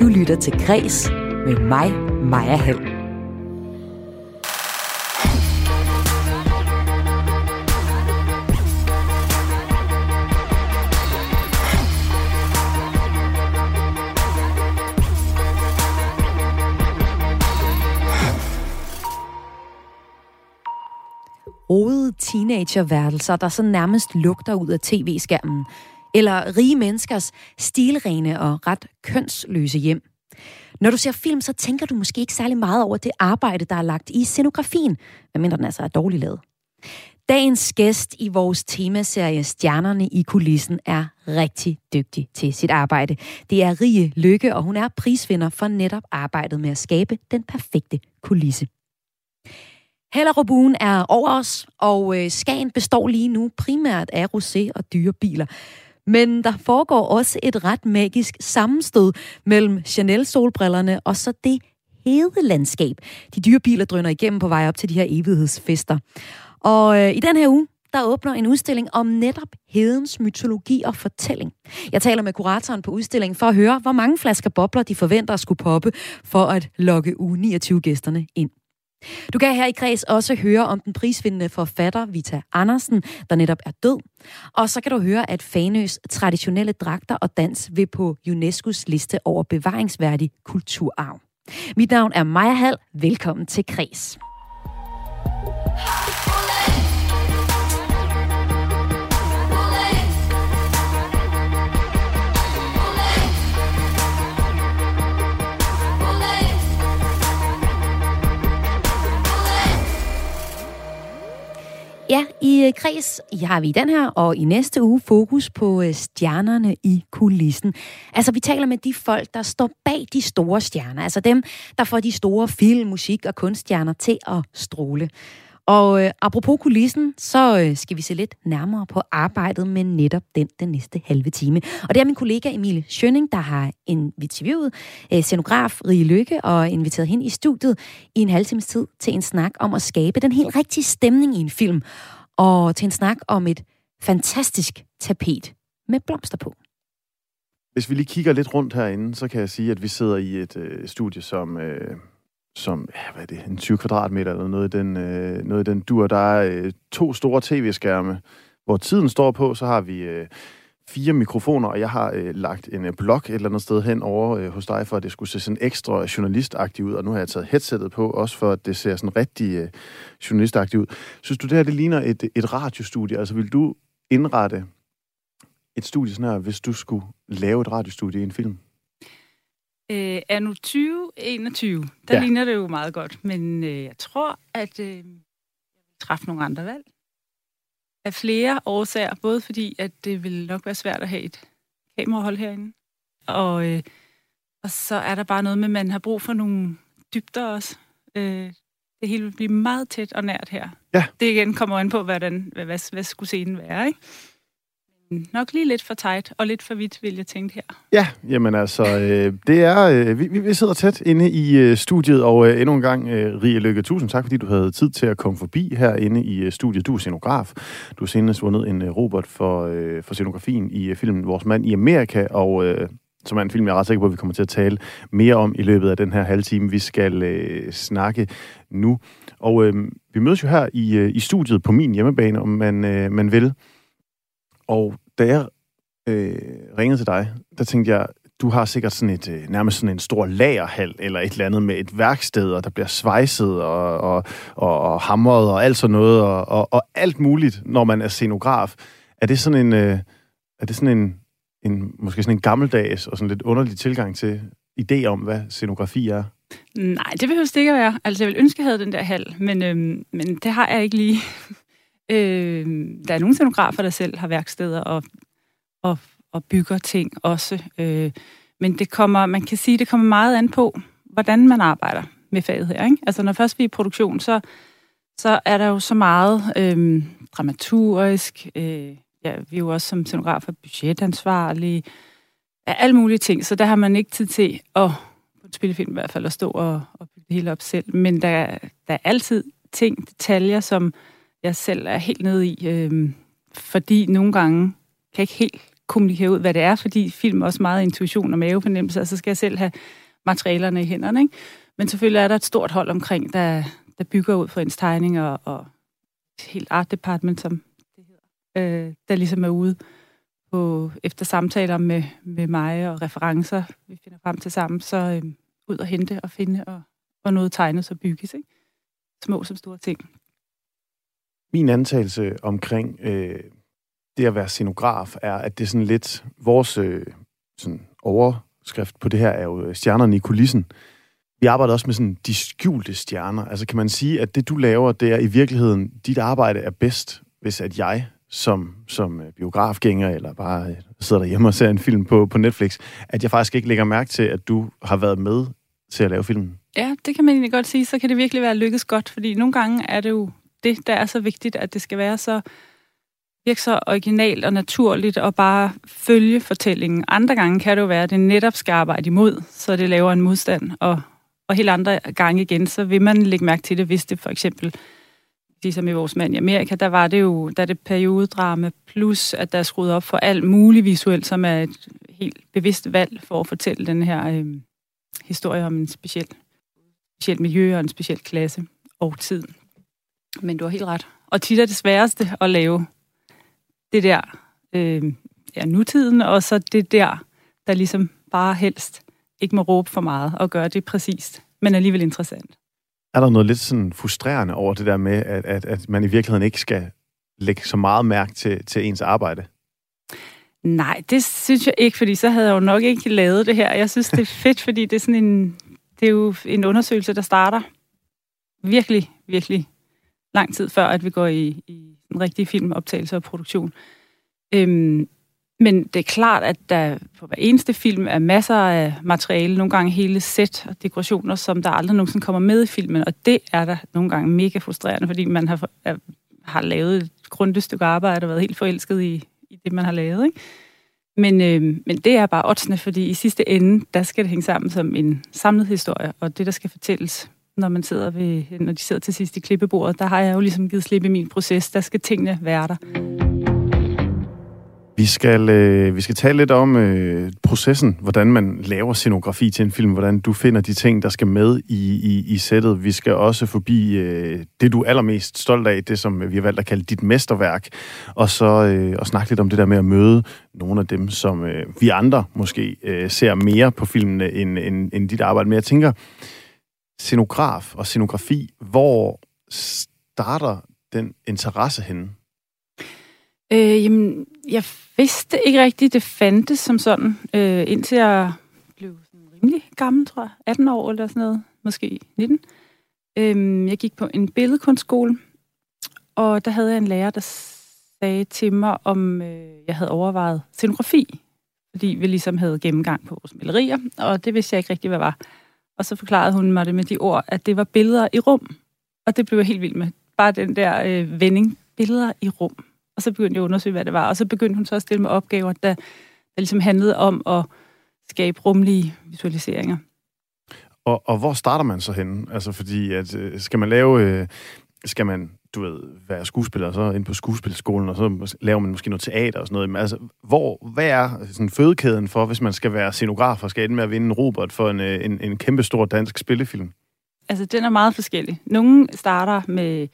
Du lytter til Græs med mig, Maja Hall. rodede teenagerværelser, der så nærmest lugter ud af tv-skærmen. Eller rige menneskers stilrene og ret kønsløse hjem. Når du ser film, så tænker du måske ikke særlig meget over det arbejde, der er lagt i scenografien, medmindre den altså er dårligt lavet. Dagens gæst i vores temaserie Stjernerne i kulissen er rigtig dygtig til sit arbejde. Det er Rie Lykke, og hun er prisvinder for netop arbejdet med at skabe den perfekte kulisse. Hellerupuen er over os, og øh, Skagen består lige nu primært af rosé og dyre biler. Men der foregår også et ret magisk sammenstød mellem Chanel-solbrillerne og så det hede landskab. De dyre biler drøner igennem på vej op til de her evighedsfester. Og øh, i den her uge, der åbner en udstilling om netop hedens mytologi og fortælling. Jeg taler med kuratoren på udstillingen for at høre, hvor mange flasker bobler de forventer at skulle poppe for at lokke uge 29 gæsterne ind. Du kan her i Græs også høre om den prisvindende forfatter Vita Andersen, der netop er død. Og så kan du høre, at Fanøs traditionelle dragter og dans vil på UNESCO's liste over bevaringsværdig kulturarv. Mit navn er Maja Hall. Velkommen til Kres. Øh, i kreds har vi den her, og i næste uge fokus på øh, stjernerne i kulissen. Altså, vi taler med de folk, der står bag de store stjerner. Altså dem, der får de store film, musik og kunststjerner til at stråle. Og øh, apropos kulissen, så øh, skal vi se lidt nærmere på arbejdet med netop den den næste halve time. Og det er min kollega Emil Schønning, der har interviewet øh, scenograf Rie Lykke og inviteret hende i studiet i en halv times tid til en snak om at skabe den helt rigtige stemning i en film. Og til en snak om et fantastisk tapet med blomster på. Hvis vi lige kigger lidt rundt herinde, så kan jeg sige, at vi sidder i et øh, studie, som... Øh som, ja, hvad er det, en 20 kvadratmeter eller noget i den, øh, noget i den dur. Der er øh, to store tv-skærme, hvor tiden står på, så har vi øh, fire mikrofoner, og jeg har øh, lagt en øh, blok et eller andet sted hen over øh, hos dig, for at det skulle se sådan ekstra journalistagtigt ud, og nu har jeg taget headsettet på, også for at det ser sådan rigtig øh, journalistagtigt ud. Synes du, det her det ligner et, et radiostudie? Altså, vil du indrette et studie sådan her, hvis du skulle lave et radiostudie i en film? Øh, er nu 2021, der ja. ligner det jo meget godt, men øh, jeg tror, at øh, jeg vil træffe nogle andre valg. Af flere årsager, både fordi, at det vil nok være svært at have et kamerahold herinde, og, øh, og så er der bare noget med, at man har brug for nogle dybder også. Øh, det hele vil blive meget tæt og nært her. Ja. Det igen kommer an på, hvordan, hvad, hvad, hvad skulle scenen være, ikke? Nok lige lidt for tight og lidt for vidt, vil jeg tænke her. Ja, jamen altså, øh, det er, øh, vi, vi sidder tæt inde i øh, studiet, og øh, endnu en gang, øh, Rie Lykke, tusind tak, fordi du havde tid til at komme forbi herinde i øh, studiet. Du er scenograf. Du har senest vundet en øh, Robert for, øh, for scenografien i øh, filmen Vores Mand i Amerika, og øh, som er en film, jeg er ret sikker på, at vi kommer til at tale mere om i løbet af den her halve time, vi skal øh, snakke nu. Og øh, vi mødes jo her i, øh, i studiet på min hjemmebane, om man, øh, man vil. Og da jeg øh, ringede til dig, der tænkte jeg, du har sikkert sådan et, øh, nærmest sådan en stor lagerhal, eller et eller andet med et værksted, og der bliver svejset og, og, og, og hamret og alt sådan noget, og, og, og alt muligt, når man er scenograf. Er det sådan en, øh, er det sådan en, en, måske sådan en gammeldags og sådan lidt underlig tilgang til idé om, hvad scenografi er? Nej, det behøver det ikke at være. Altså, jeg vil ønske, at jeg havde den der hal, men, øhm, men det har jeg ikke lige. Øh, der er nogle scenografer, der selv har værksteder og, og, og bygger ting også. Øh, men det kommer, man kan sige, det kommer meget an på, hvordan man arbejder med faget her. Ikke? Altså når først vi er i produktion, så, så er der jo så meget øh, dramaturgisk. Øh, ja, vi er jo også som scenografer budgetansvarlige. Ja, alle mulige ting, så der har man ikke tid til at på en spillefilm i hvert fald at stå og, og bygge det hele op selv. Men der, der er altid ting, detaljer, som jeg selv er helt nede i, øh, fordi nogle gange kan jeg ikke helt kommunikere ud, hvad det er, fordi film er også meget intuition og mavefornemmelse, og så skal jeg selv have materialerne i hænderne. Ikke? Men selvfølgelig er der et stort hold omkring, der, der bygger ud for ens tegninger og et helt art department, som det hedder, øh, der ligesom er ude på, efter samtaler med, med mig og referencer, vi finder frem til sammen, så øh, ud og hente og finde og, og noget tegnes og bygges. Ikke? Små som store ting. Min antagelse omkring øh, det at være scenograf er, at det er sådan lidt vores øh, sådan overskrift på det her er jo øh, stjernerne i kulissen. Vi arbejder også med sådan de skjulte stjerner. Altså kan man sige, at det du laver, det er i virkeligheden, dit arbejde er bedst, hvis at jeg som, som øh, biografgænger, eller bare øh, sidder derhjemme og ser en film på, på Netflix, at jeg faktisk ikke lægger mærke til, at du har været med til at lave filmen. Ja, det kan man egentlig godt sige. Så kan det virkelig være lykkes godt, fordi nogle gange er det jo det, der er så vigtigt, at det skal være så virke så originalt og naturligt og bare følge fortællingen. Andre gange kan det jo være, at det netop skal arbejde imod, så det laver en modstand. Og, og helt andre gange igen, så vil man lægge mærke til det, hvis det for eksempel, ligesom i vores mand i Amerika, der var det jo, der er det periodedrama, plus at der er skruet op for alt muligt visuelt, som er et helt bevidst valg for at fortælle den her øh, historie om en speciel, speciel miljø og en speciel klasse og tid. Men du har helt ret. Og tit er det sværeste at lave det der øh, ja, nutiden, og så det der, der ligesom bare helst ikke må råbe for meget og gøre det præcist, men alligevel interessant. Er der noget lidt sådan frustrerende over det der med, at, at, at man i virkeligheden ikke skal lægge så meget mærke til, til ens arbejde? Nej, det synes jeg ikke, fordi så havde jeg jo nok ikke lavet det her. Jeg synes, det er fedt, fordi det er sådan en, det er jo en undersøgelse, der starter virkelig, virkelig lang tid før, at vi går i, i en rigtig filmoptagelse og produktion. Øhm, men det er klart, at der på hver eneste film er masser af materiale, nogle gange hele sæt og dekorationer, som der aldrig nogensinde kommer med i filmen, og det er der nogle gange mega frustrerende, fordi man har, er, har lavet et grundigt stykke arbejde og været helt forelsket i, i det, man har lavet. Ikke? Men, øh, men det er bare oddsene, fordi i sidste ende, der skal det hænge sammen som en samlet historie, og det, der skal fortælles, når man sidder ved, når de sidder til sidst i klippebordet, der har jeg jo ligesom givet slip i min proces. Der skal tingene være der. Vi skal, øh, vi skal tale lidt om øh, processen, hvordan man laver scenografi til en film, hvordan du finder de ting, der skal med i, i, i sættet. Vi skal også forbi øh, det, du er allermest stolt af, det som vi har valgt at kalde dit mesterværk, og så øh, og snakke lidt om det der med at møde nogle af dem, som øh, vi andre måske øh, ser mere på filmene end, end, end dit arbejde. Men jeg tænker, scenograf og scenografi, hvor starter den interesse henne? Øh, jamen, jeg vidste ikke rigtigt, det fandtes som sådan, øh, indtil jeg blev sådan rimelig gammel, tror jeg. 18 år eller sådan noget, måske 19. Øh, jeg gik på en billedkunstskole, og der havde jeg en lærer, der sagde til mig, om øh, jeg havde overvejet scenografi, fordi vi ligesom havde gennemgang på vores malerier, og det vidste jeg ikke rigtigt, hvad var. Og så forklarede hun mig det med de ord, at det var billeder i rum. Og det blev jeg helt vild med. Bare den der øh, vending, billeder i rum. Og så begyndte jeg at undersøge, hvad det var. Og så begyndte hun så at stille mig opgaver, der, der ligesom handlede om at skabe rumlige visualiseringer. Og, og hvor starter man så henne? Altså fordi, at øh, skal man lave... Øh, skal man, du ved, være skuespiller, så ind på skuespilskolen, og så laver man måske noget teater og sådan noget. Men altså, hvor, hvad er sådan fødekæden for, hvis man skal være scenograf og skal ende med at vinde en Robert for en, øh, en, en kæmpe stor dansk spillefilm? Altså, den er meget forskellig. Nogle starter med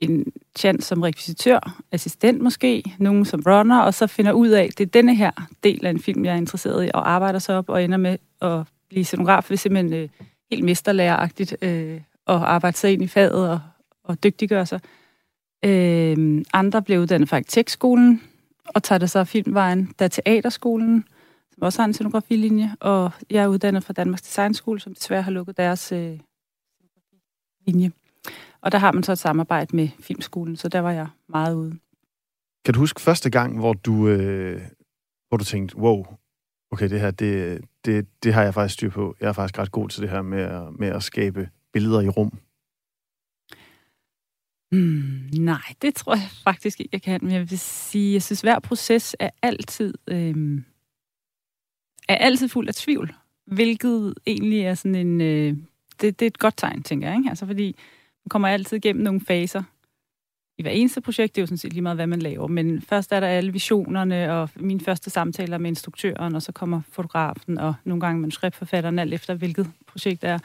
en chance som rekvisitør, assistent måske, nogen som runner, og så finder ud af, at det er denne her del af en film, jeg er interesseret i, og arbejder så op og ender med at blive scenograf, hvis simpelthen øh, helt mesterlæreragtigt øh, og arbejde sig ind i faget og, og dygtiggøre sig. Øh, andre blev uddannet fra arkitektskolen, og tager det så filmvejen, der teaterskolen, som også har en scenografilinje, og jeg er uddannet fra Danmarks Designskole, som desværre har lukket deres øh, linje. Og der har man så et samarbejde med Filmskolen, så der var jeg meget ude. Kan du huske første gang, hvor du, øh, hvor du tænkte, wow, okay, det her, det, det, det har jeg faktisk styr på. Jeg er faktisk ret god til det her med med at skabe billeder i rum. Mm, nej, det tror jeg faktisk ikke, jeg kan. Men jeg vil sige, jeg synes, hver proces er altid, øh, er altid fuld af tvivl. Hvilket egentlig er sådan en... Øh, det, det er et godt tegn, tænker jeg. Ikke? Altså fordi man kommer altid igennem nogle faser i hver eneste projekt. Det er jo sådan set lige meget, hvad man laver. Men først er der alle visionerne, og mine første samtaler med instruktøren, og så kommer fotografen, og nogle gange manuskriptforfatteren, alt efter hvilket projekt det er.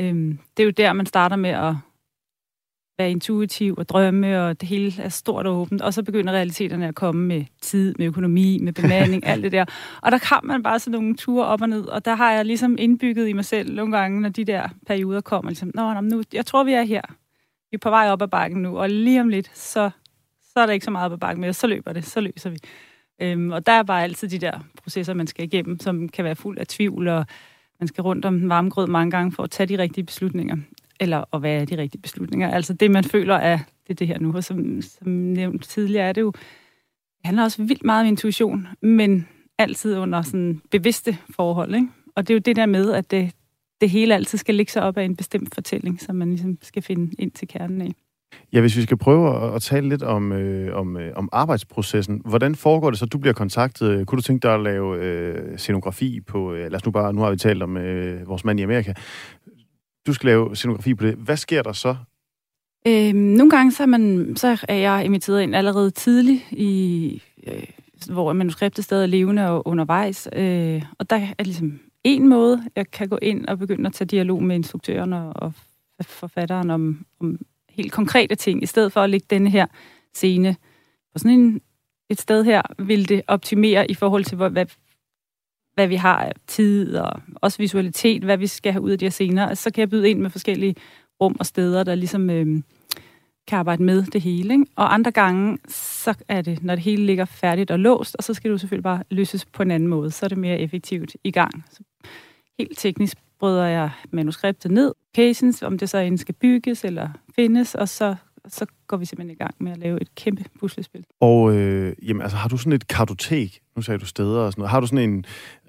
Øhm, det er jo der, man starter med at være intuitiv og drømme, og det hele er stort og åbent. Og så begynder realiteterne at komme med tid, med økonomi, med bemanding, alt det der. Og der kan man bare sådan nogle ture op og ned, og der har jeg ligesom indbygget i mig selv nogle gange, når de der perioder kommer, ligesom, Nå, nu, jeg tror, vi er her. Vi er på vej op ad bakken nu, og lige om lidt, så, så er der ikke så meget op ad bakken mere, så løber det, så løser vi. Øhm, og der er bare altid de der processer, man skal igennem, som kan være fuld af tvivl, og man skal rundt om den varme grød mange gange for at tage de rigtige beslutninger eller og hvad er de rigtige beslutninger. Altså det, man føler er det, er det her nu. Og som, som nævnt tidligere, er det jo, det handler også vildt meget om intuition, men altid under sådan bevidste forhold. Ikke? Og det er jo det der med, at det, det hele altid skal ligge sig op af en bestemt fortælling, som man ligesom skal finde ind til kernen af. Ja, hvis vi skal prøve at, tale lidt om, øh, om, øh, om arbejdsprocessen. Hvordan foregår det så, du bliver kontaktet? Kunne du tænke dig at lave øh, scenografi på, øh, lad os nu bare, nu har vi talt om øh, vores mand i Amerika du skal lave scenografi på det. Hvad sker der så? Øhm, nogle gange så er, man, så er jeg inviteret ind allerede tidligt, i, øh, hvor manuskriptet stadig er levende og undervejs. Øh, og der er ligesom en måde, jeg kan gå ind og begynde at tage dialog med instruktøren og, og forfatteren om, om helt konkrete ting, i stedet for at lægge denne her scene på sådan en, et sted her, vil det optimere i forhold til, hvad, hvad vi har af tid, og også visualitet, hvad vi skal have ud af de her scener. Så kan jeg byde ind med forskellige rum og steder, der ligesom øh, kan arbejde med det hele. Ikke? Og andre gange, så er det, når det hele ligger færdigt og låst, og så skal du selvfølgelig bare løses på en anden måde. Så er det mere effektivt i gang. Så helt teknisk bryder jeg manuskriptet ned, cases, om det så end skal bygges eller findes, og så så går vi simpelthen i gang med at lave et kæmpe puslespil. Og øh, jamen, altså, har du sådan et kartotek? Nu sagde du steder og sådan noget. Har du sådan en,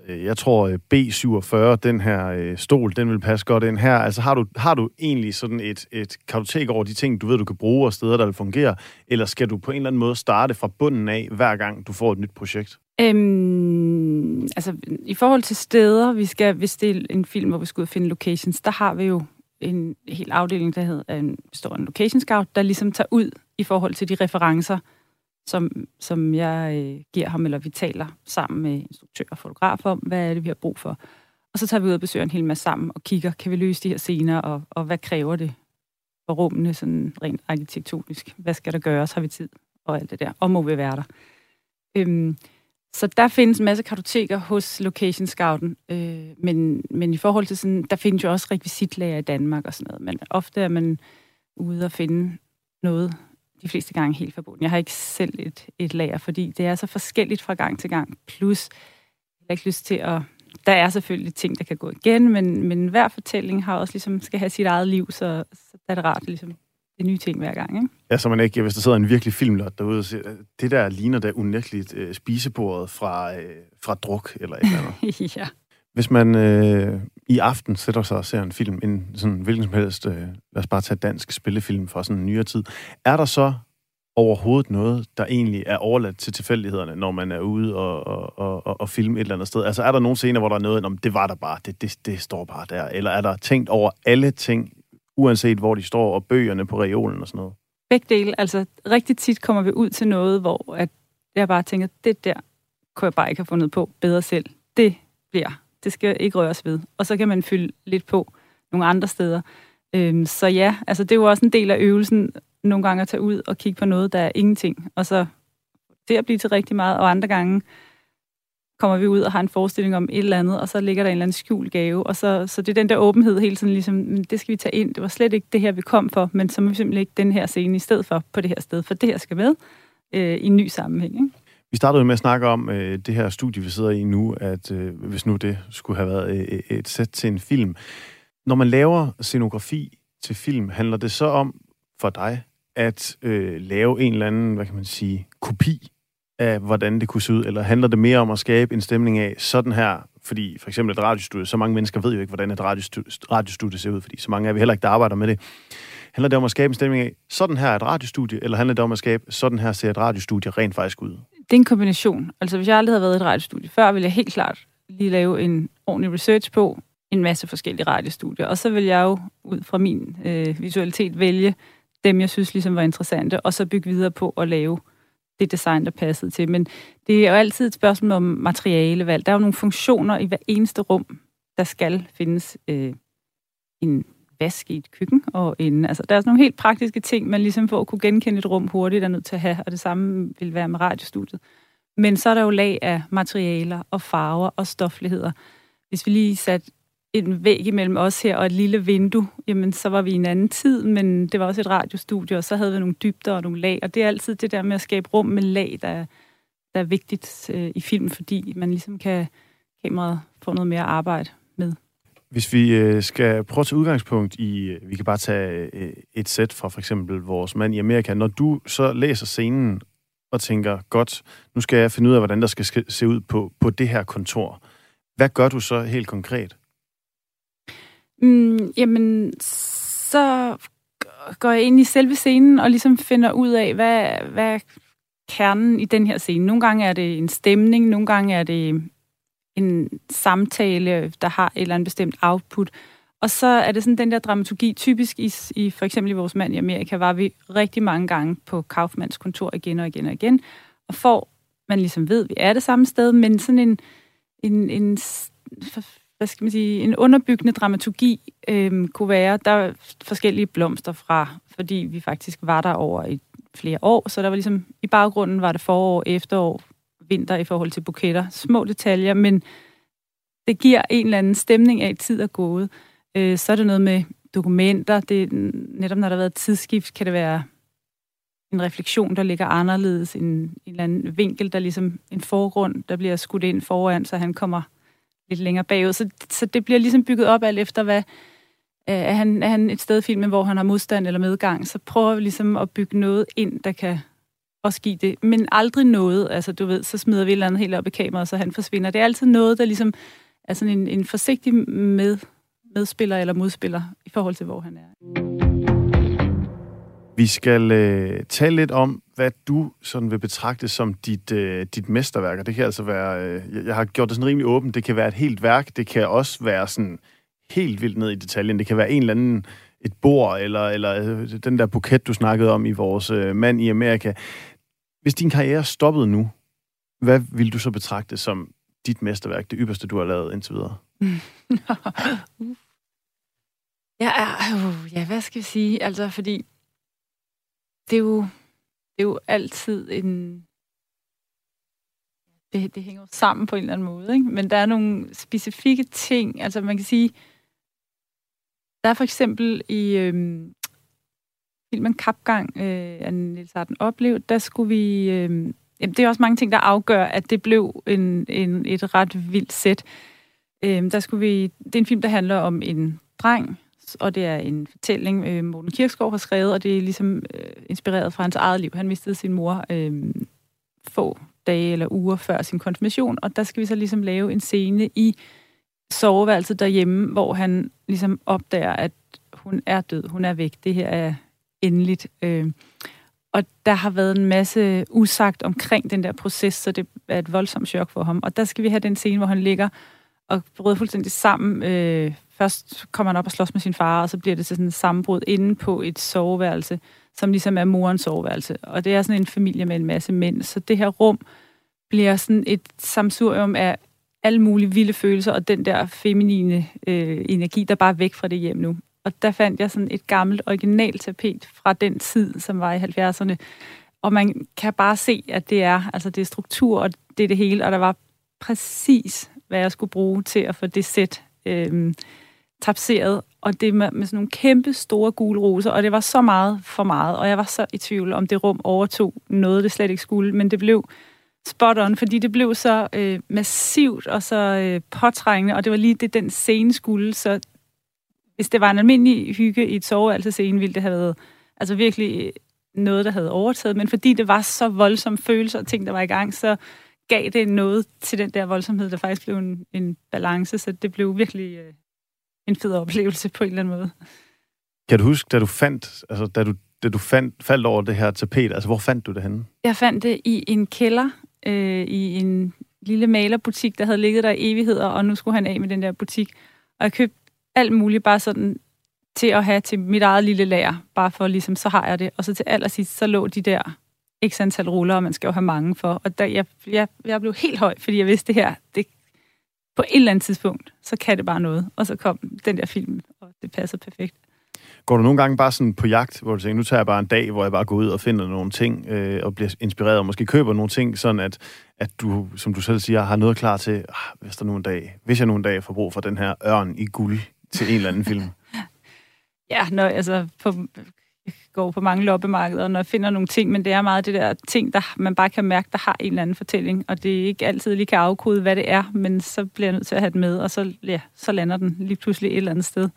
Øh, jeg tror øh, B47, den her øh, stol, den vil passe godt ind her. Altså har du, har du egentlig sådan et, et kartotek over de ting, du ved, du kan bruge og steder, der vil fungere? Eller skal du på en eller anden måde starte fra bunden af, hver gang du får et nyt projekt? Øhm, altså i forhold til steder, vi skal, hvis det er en film, hvor vi skal ud og finde locations, der har vi jo en hel afdeling, der hedder øh, en, består en location scout, der ligesom tager ud i forhold til de referencer, som, som jeg øh, giver ham, eller vi taler sammen med instruktør og fotograf om, hvad er det, vi har brug for. Og så tager vi ud og besøger en hel masse sammen og kigger, kan vi løse de her scener, og, og hvad kræver det for rummene sådan rent arkitektonisk? Hvad skal der gøres? Har vi tid? Og alt det der. Og må vi være der? Øhm, så der findes en masse kartoteker hos Location Scouten, øh, men, men i forhold til sådan, der findes jo også rekvisitlager i Danmark og sådan noget, men ofte er man ude og finde noget, de fleste gange helt forbundet. Jeg har ikke selv et, et lager, fordi det er så forskelligt fra gang til gang. Plus, jeg har ikke lyst til at... Der er selvfølgelig ting, der kan gå igen, men, men hver fortælling har også ligesom, skal have sit eget liv, så, så er det rart ligesom, det nye ting hver gang, ikke? Ja, så man ikke, hvis der sidder en virkelig filmlot derude og siger, det der ligner da unægteligt uh, spisebordet fra, uh, fra druk eller et eller andet. ja. Hvis man øh, i aften sætter sig og ser en film, en sådan hvilken som helst, øh, lad os bare tage dansk spillefilm fra sådan en nyere tid, er der så overhovedet noget, der egentlig er overladt til tilfældighederne, når man er ude og, og, og, og filme et eller andet sted? Altså er der nogle scener, hvor der er noget, om det var der bare, det, det, det står bare der, eller er der tænkt over alle ting, uanset hvor de står, og bøgerne på reolen og sådan noget? Begge dele. Altså rigtig tit kommer vi ud til noget, hvor at jeg bare tænker, det der kunne jeg bare ikke have fundet på bedre selv. Det bliver det skal ikke røres ved. Og så kan man fylde lidt på nogle andre steder. Øhm, så ja, altså det er jo også en del af øvelsen nogle gange at tage ud og kigge på noget, der er ingenting. Og så det at blive til rigtig meget, og andre gange kommer vi ud og har en forestilling om et eller andet, og så ligger der en eller anden skjult gave. Og så, så det er den der åbenhed hele tiden, ligesom, mm, det skal vi tage ind. Det var slet ikke det her, vi kom for, men så må vi simpelthen ikke den her scene i stedet for på det her sted, for det her skal med øh, i en ny sammenhæng. Ikke? Vi startede med at snakke om øh, det her studie, vi sidder i nu, at øh, hvis nu det skulle have været øh, øh, et sæt til en film. Når man laver scenografi til film, handler det så om for dig at øh, lave en eller anden, hvad kan man sige, kopi af, hvordan det kunne se ud? Eller handler det mere om at skabe en stemning af sådan her, fordi for eksempel et radiostudie, så mange mennesker ved jo ikke, hvordan et radiostudie, radiostudie ser ud, fordi så mange er vi heller ikke, der arbejder med det. Handler det om at skabe en stemning af, sådan her er et radiostudie, eller handler det om at skabe, sådan her ser et radiostudie rent faktisk ud? Det er en kombination. Altså, hvis jeg aldrig havde været i et radiostudie før, ville jeg helt klart lige lave en ordentlig research på en masse forskellige radiostudier. Og så vil jeg jo ud fra min øh, visualitet vælge dem, jeg synes ligesom var interessante, og så bygge videre på at lave det design, der passede til. Men det er jo altid et spørgsmål om materialevalg. Der er jo nogle funktioner i hver eneste rum, der skal findes øh, en vask i et køkken og en... Altså, der er sådan nogle helt praktiske ting, man ligesom for at kunne genkende et rum hurtigt er nødt til at have, og det samme vil være med radiostudiet. Men så er der jo lag af materialer og farver og stofligheder. Hvis vi lige satte en væg imellem os her og et lille vindue, jamen så var vi i en anden tid, men det var også et radiostudie, og så havde vi nogle dybder og nogle lag, og det er altid det der med at skabe rum med lag, der, der er vigtigt øh, i film, fordi man ligesom kan kameraet få noget mere arbejde med. Hvis vi øh, skal prøve at tage udgangspunkt i, øh, vi kan bare tage øh, et sæt fra for eksempel vores mand i Amerika. Når du så læser scenen og tænker, godt, nu skal jeg finde ud af, hvordan der skal se ud på, på det her kontor. Hvad gør du så helt konkret? Mm, jamen, så går jeg ind i selve scenen og ligesom finder ud af, hvad, hvad kernen i den her scene. Nogle gange er det en stemning, nogle gange er det en samtale, der har et eller andet bestemt output. Og så er det sådan den der dramaturgi, typisk i, i for eksempel i Vores Mand i Amerika, var vi rigtig mange gange på Kaufmanns kontor igen og igen og igen, og får man ligesom ved, vi er det samme sted, men sådan en, en, en hvad skal man sige, en underbyggende dramaturgi øh, kunne være, der er forskellige blomster fra, fordi vi faktisk var der over i flere år, så der var ligesom, i baggrunden var det forår, efterår, vinter i forhold til buketter, små detaljer, men det giver en eller anden stemning af, at tid er gået. Øh, så er det noget med dokumenter, det, netop når der har været tidsskift, kan det være en refleksion, der ligger anderledes, en, en eller anden vinkel, der ligesom en forgrund, der bliver skudt ind foran, så han kommer lidt længere bagud. Så, så det bliver ligesom bygget op alt efter, hvad, øh, er, han, er han et sted i filmen, hvor han har modstand eller medgang, så prøver vi ligesom at bygge noget ind, der kan også give det. Men aldrig noget, altså du ved, så smider vi et eller andet helt op i kameraet, så han forsvinder. Det er altid noget, der ligesom er sådan en, en forsigtig med, medspiller eller modspiller i forhold til, hvor han er. Vi skal øh, tale lidt om, hvad du sådan vil betragte som dit, øh, dit mesterværk. Og det kan altså være, øh, jeg har gjort det sådan rimelig åbent, det kan være et helt værk, det kan også være sådan helt vildt ned i detaljen. Det kan være en eller anden, et bord, eller, eller øh, den der buket, du snakkede om i vores øh, mand i Amerika. Hvis din karriere stoppede nu, hvad vil du så betragte som dit mesterværk, det ypperste, du har lavet indtil videre? ja, uh, ja, hvad skal vi sige? Altså, fordi det er jo, det er jo altid en... Det, det hænger jo sammen på en eller anden måde, ikke? Men der er nogle specifikke ting, altså man kan sige, der er for eksempel i øhm, filmen Kapgang øh, af Niels Arden oplevet, der skulle vi... Øh, jamen, det er også mange ting, der afgør, at det blev en, en, et ret vildt sæt. Øh, der skulle vi, det er en film, der handler om en dreng, og det er en fortælling, øh, Morten Kirksgaard har skrevet, og det er ligesom øh, inspireret fra hans eget liv. Han mistede sin mor øh, få dage eller uger før sin konfirmation, og der skal vi så ligesom lave en scene i soveværelset derhjemme, hvor han ligesom opdager, at hun er død, hun er væk, det her er endeligt. Øh, og der har været en masse usagt omkring den der proces, så det er et voldsomt chok for ham. Og der skal vi have den scene, hvor han ligger og bryder fuldstændig sammen. Øh, først kommer han op og slås med sin far, og så bliver det til sådan et sammenbrud inde på et soveværelse, som ligesom er morens soveværelse. Og det er sådan en familie med en masse mænd. Så det her rum bliver sådan et samsurium af alle mulige vilde følelser, og den der feminine øh, energi, der bare er væk fra det hjem nu. Og der fandt jeg sådan et gammelt originalt tapet fra den tid, som var i 70'erne. Og man kan bare se, at det er, altså det er struktur, og det er det hele, og der var præcis, hvad jeg skulle bruge til at få det sæt øh, tapseret, og det med, med sådan nogle kæmpe store gule roser, og det var så meget for meget, og jeg var så i tvivl om det rum overtog noget, det slet ikke skulle, men det blev spot on, fordi det blev så øh, massivt og så øh, påtrængende, og det var lige det, den scene skulle, så hvis det var en almindelig hygge i et soveværelse scene, ville det have været altså virkelig noget, der havde overtaget, men fordi det var så voldsomme følelser og ting, der var i gang, så gav det noget til den der voldsomhed, der faktisk blev en, en balance, så det blev virkelig øh, en fed oplevelse på en eller anden måde. Kan du huske, da du fandt, altså da du, da du fandt, faldt over det her tapet, altså hvor fandt du det henne? Jeg fandt det i en kælder, øh, i en lille malerbutik, der havde ligget der i evigheder, og nu skulle han af med den der butik. Og jeg købte alt muligt, bare sådan til at have til mit eget lille lager, bare for ligesom, så har jeg det. Og så til allersidst, så lå de der x antal ruller, og man skal jo have mange for. Og der, jeg, jeg, jeg blev helt høj, fordi jeg vidste det her, det, på et eller andet tidspunkt, så kan det bare noget. Og så kom den der film, og det passede perfekt. Går du nogle gange bare sådan på jagt, hvor du tænker, nu tager jeg bare en dag, hvor jeg bare går ud og finder nogle ting, øh, og bliver inspireret, og måske køber nogle ting, sådan at, at du, som du selv siger, har noget klar til, ah, hvis der nu en dag, hvis jeg nu en dag får brug for den her ørn i guld til en eller anden film? ja, når, altså, på, går på mange loppemarkeder, når jeg finder nogle ting, men det er meget det der ting, der man bare kan mærke, der har en eller anden fortælling, og det er ikke altid lige kan afkode, hvad det er, men så bliver jeg nødt til at have det med, og så, ja, så lander den lige pludselig et eller andet sted.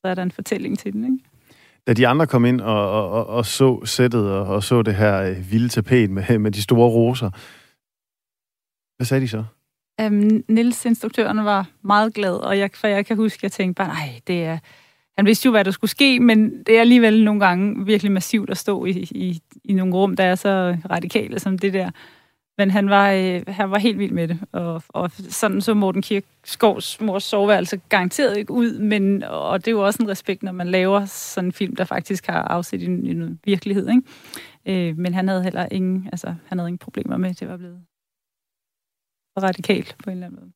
Så er der en fortælling til den, ikke? Da de andre kom ind og, og, og, og så sættet og, og så det her øh, vilde tapet med, med de store roser, hvad sagde de så? Øhm, Nils, instruktøren, var meget glad, og jeg, for jeg kan huske, at jeg tænkte bare, nej, det er han vidste jo, hvad der skulle ske, men det er alligevel nogle gange virkelig massivt at stå i, i, i nogle rum, der er så radikale som det der. Men han var, øh, han var helt vild med det, og, og sådan så Morten Kirkskovs mors soveværelse garanteret ikke ud, men, og det er jo også en respekt, når man laver sådan en film, der faktisk har afsæt i, i en virkelighed. Ikke? Øh, men han havde heller ingen, altså, han havde ingen problemer med, det var blevet radikalt på en eller anden måde.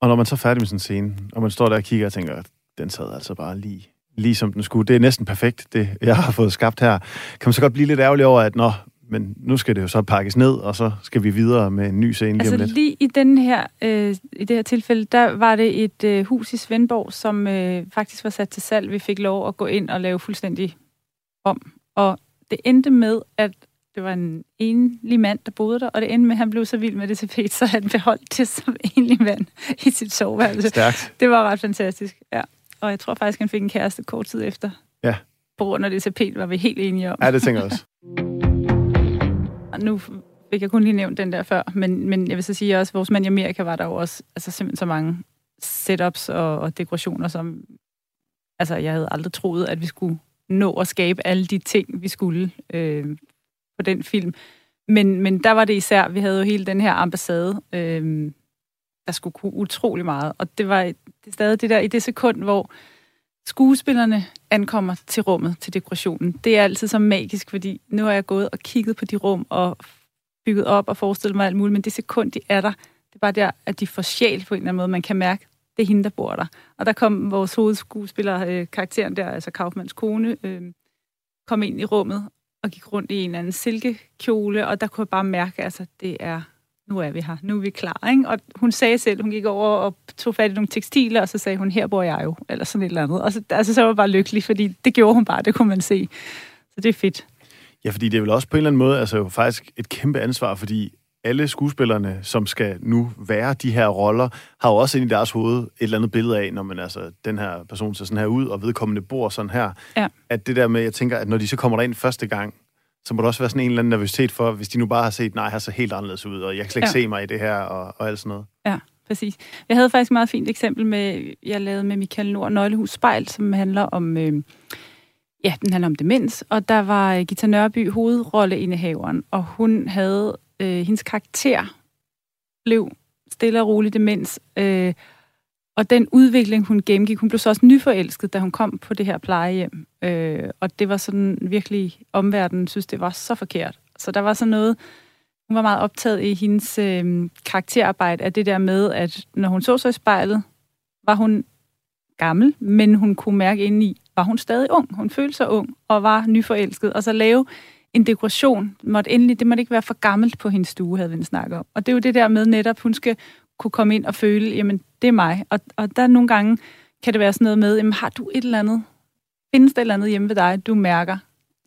Og når man så er færdig med sådan en scene, og man står der og kigger og tænker, den sad altså bare lige, lige som den skulle. Det er næsten perfekt, det jeg har fået skabt her. Kan man så godt blive lidt ærgerlig over, at nå, men nu skal det jo så pakkes ned, og så skal vi videre med en ny scene lige altså, om lidt. lige i, den her, øh, i det her tilfælde, der var det et øh, hus i Svendborg, som øh, faktisk var sat til salg. Vi fik lov at gå ind og lave fuldstændig om. Og det endte med, at det var en enlig mand, der boede der, og det endte med, at han blev så vild med det tapet, så han beholdt det som enlig mand i sit soveværelse. Stærkt. Det var ret fantastisk, ja. Og jeg tror faktisk, han fik en kæreste kort tid efter. Ja. På grund af det tapet var vi helt enige om. Ja, det tænker jeg også. Og nu fik jeg kun lige nævnt den der før, men, men jeg vil så sige også, at vores mand i Amerika var der jo også altså simpelthen så mange setups og, og dekorationer, som altså, jeg havde aldrig troet, at vi skulle nå at skabe alle de ting, vi skulle øh, på den film. Men, men der var det især, vi havde jo hele den her ambassade, øh, der skulle kunne utrolig meget. Og det var det er stadig det der i det sekund, hvor skuespillerne ankommer til rummet, til dekorationen. Det er altid så magisk, fordi nu har jeg gået og kigget på de rum og bygget op og forestillet mig alt muligt, men det sekund, de er der, det er bare der, at de får sjæl på en eller anden måde. Man kan mærke, det er hende, der bor der. Og der kom vores hovedskuespiller, øh, karakteren der, altså Kaufmanns kone, øh, kom ind i rummet og gik rundt i en eller anden silkekjole, og der kunne jeg bare mærke, altså, det er nu er vi her, nu er vi klar. Ikke? Og hun sagde selv, hun gik over og tog fat i nogle tekstiler, og så sagde hun, her bor jeg jo, eller sådan et eller andet. Og så, altså, så var jeg bare lykkelig, fordi det gjorde hun bare, det kunne man se. Så det er fedt. Ja, fordi det er vel også på en eller anden måde altså, jo faktisk et kæmpe ansvar, fordi alle skuespillerne, som skal nu være de her roller, har jo også ind i deres hoved et eller andet billede af, når man altså, den her person ser sådan her ud, og vedkommende bor sådan her. Ja. At det der med, jeg tænker, at når de så kommer ind første gang, så må der også være sådan en eller anden nervøsitet for, hvis de nu bare har set, nej, her så helt anderledes ud, og jeg kan slet ikke ja. se mig i det her, og, og alt sådan noget. Ja, præcis. Jeg havde faktisk et meget fint eksempel med, jeg lavede med Michael Nord Nøglehus Spejl, som handler om, øh, ja, den handler om demens, og der var Gita Nørby hovedrolleindehaveren, og hun havde, øh, hendes karakter blev stille og roligt demens, øh, og den udvikling, hun gennemgik, hun blev så også nyforelsket, da hun kom på det her plejehjem. Øh, og det var sådan virkelig, omverdenen synes, det var så forkert. Så der var sådan noget, hun var meget optaget i hendes øh, karakterarbejde af det der med, at når hun så sig i spejlet, var hun gammel, men hun kunne mærke indeni, var hun stadig ung. Hun følte sig ung og var nyforelsket. Og så lave en dekoration, måtte endelig, det måtte ikke være for gammelt på hendes stue, havde vi snakket om. Og det er jo det der med netop, hun skal kunne komme ind og føle, jamen, det er mig. Og, og der nogle gange kan det være sådan noget med, jamen, har du et eller andet, findes der et eller andet hjemme ved dig, du mærker,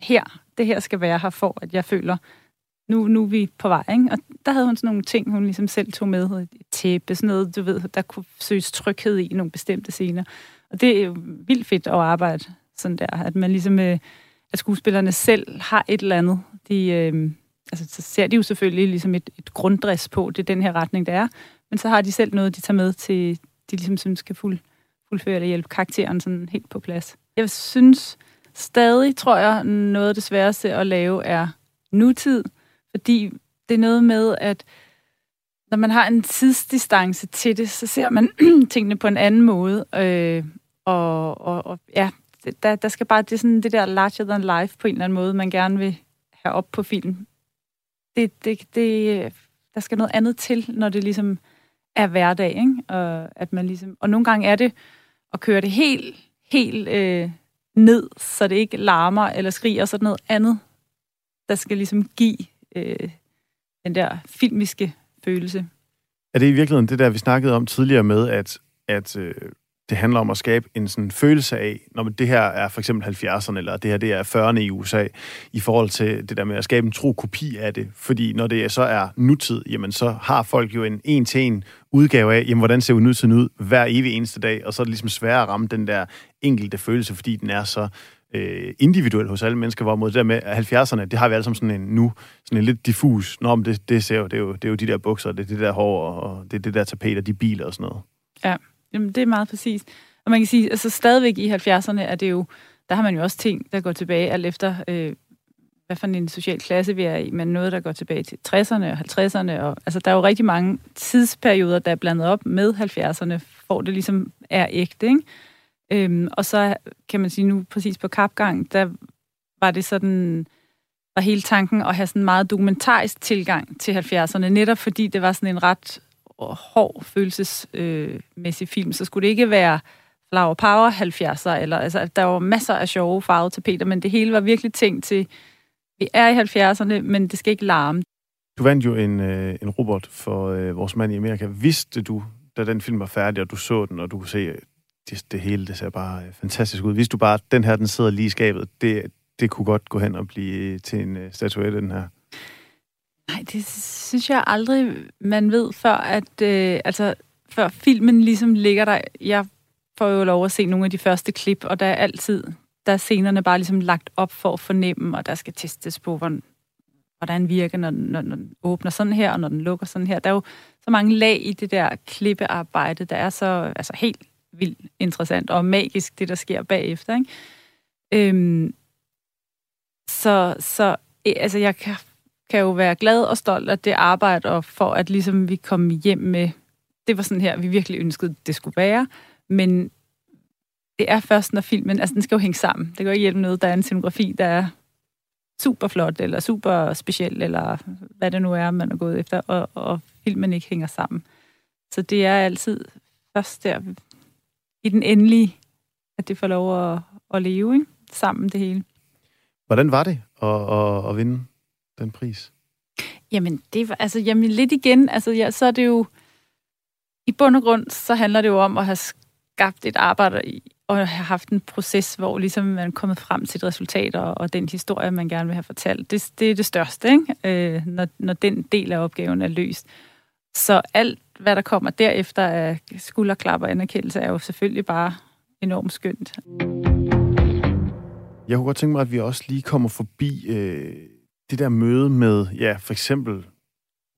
her, det her skal være her for, at jeg føler, nu, nu er vi på vej. Ikke? Og der havde hun sådan nogle ting, hun ligesom selv tog med. Et tæppe, sådan noget, du ved, der kunne søges tryghed i nogle bestemte scener. Og det er jo vildt fedt at arbejde sådan der, at man ligesom, øh, at skuespillerne selv har et eller andet. De, øh, altså, så ser de jo selvfølgelig ligesom et, et grunddress på, det er den her retning, der er. Men så har de selv noget, de tager med til, de ligesom synes skal fuld, fuldføre eller hjælpe karakteren sådan helt på plads. Jeg synes stadig, tror jeg, noget af det sværeste at lave er nutid, fordi det er noget med, at når man har en tidsdistance til det, så ser man tingene på en anden måde. Øh, og, og, og ja, der, der skal bare, det er sådan det der larger than life på en eller anden måde, man gerne vil have op på film. Det, det, det, der skal noget andet til, når det ligesom er hverdag, ikke? Og, at man ligesom, og nogle gange er det at køre det helt, helt øh, ned, så det ikke larmer eller skriger, så noget andet, der skal ligesom give øh, den der filmiske følelse. Er det i virkeligheden det der, vi snakkede om tidligere med, at, at øh, det handler om at skabe en sådan følelse af, når det her er for eksempel 70'erne, eller det her det er 40'erne i USA, i forhold til det der med at skabe en tro kopi af det. Fordi når det så er nutid, jamen så har folk jo en en-til-en udgave af, jamen hvordan ser nutiden ud hver evig eneste dag, og så er det ligesom sværere at ramme den der enkelte følelse, fordi den er så øh, individuel hos alle mennesker, hvorimod det der med 70'erne, det har vi alle sammen sådan en nu, sådan en lidt diffus, nå, men det, det, ser jo, det, er jo, det er jo de der bukser, det er det der hår, og det er det der tapet, og de biler og sådan noget. Ja, jamen det er meget præcist. Og man kan sige, altså stadigvæk i 70'erne er det jo, der har man jo også ting, der går tilbage alt efter, øh, hvad for en social klasse vi er i, men noget, der går tilbage til 60'erne og 50'erne. Og, altså, der er jo rigtig mange tidsperioder, der er blandet op med 70'erne, hvor det ligesom er ægte, ikke? Øhm, og så kan man sige nu præcis på kapgang, der var det sådan, var hele tanken at have sådan en meget dokumentarisk tilgang til 70'erne, netop fordi det var sådan en ret hård følelsesmæssig film, så skulle det ikke være Flower Power 70'er, eller altså, der var masser af sjove farvede til Peter, men det hele var virkelig tænkt til, vi er i 70'erne, men det skal ikke larme. Du vandt jo en, øh, en robot for øh, vores mand i Amerika. Vidste du, da den film var færdig, og du så den, og du kunne se, det, det hele det ser bare øh, fantastisk ud. Vidste du bare, at den her, den sidder lige i skabet, det, det kunne godt gå hen og blive til en øh, statuette, den her? Nej, det synes jeg aldrig, man ved, før at, øh, altså, før filmen ligesom ligger der. Jeg får jo lov at se nogle af de første klip, og der er altid, der er scenerne bare ligesom lagt op for at fornemme, og der skal testes på, hvordan, hvordan virker, når, når, når den åbner sådan her, og når den lukker sådan her. Der er jo så mange lag i det der klippearbejde, der er så altså helt vildt interessant og magisk, det der sker bagefter. Ikke? Øhm, så, så altså, jeg kan, kan jo være glad og stolt af det arbejde, og for at ligesom vi kom hjem med, det var sådan her, vi virkelig ønskede, det skulle være, men det er først, når filmen, altså den skal jo hænge sammen. Det kan jo ikke hjælpe noget, der er en scenografi, der er super flot, eller super speciel, eller hvad det nu er, man er gået efter, og, og filmen ikke hænger sammen. Så det er altid først der, i den endelige, at det får lov at, at leve ikke? sammen, det hele. Hvordan var det at, at, at vinde den pris? Jamen, det var, altså, jamen lidt igen, altså, ja, så er det jo, i bund og grund, så handler det jo om at have skabt et arbejde og have haft en proces, hvor ligesom man er kommet frem til et resultat, og, og den historie, man gerne vil have fortalt. Det, det er det største, ikke? Øh, når, når den del af opgaven er løst. Så alt, hvad der kommer derefter af skulderklap og anerkendelse, er jo selvfølgelig bare enormt skønt. Jeg kunne godt tænke mig, at vi også lige kommer forbi øh, det der møde med, ja, for eksempel,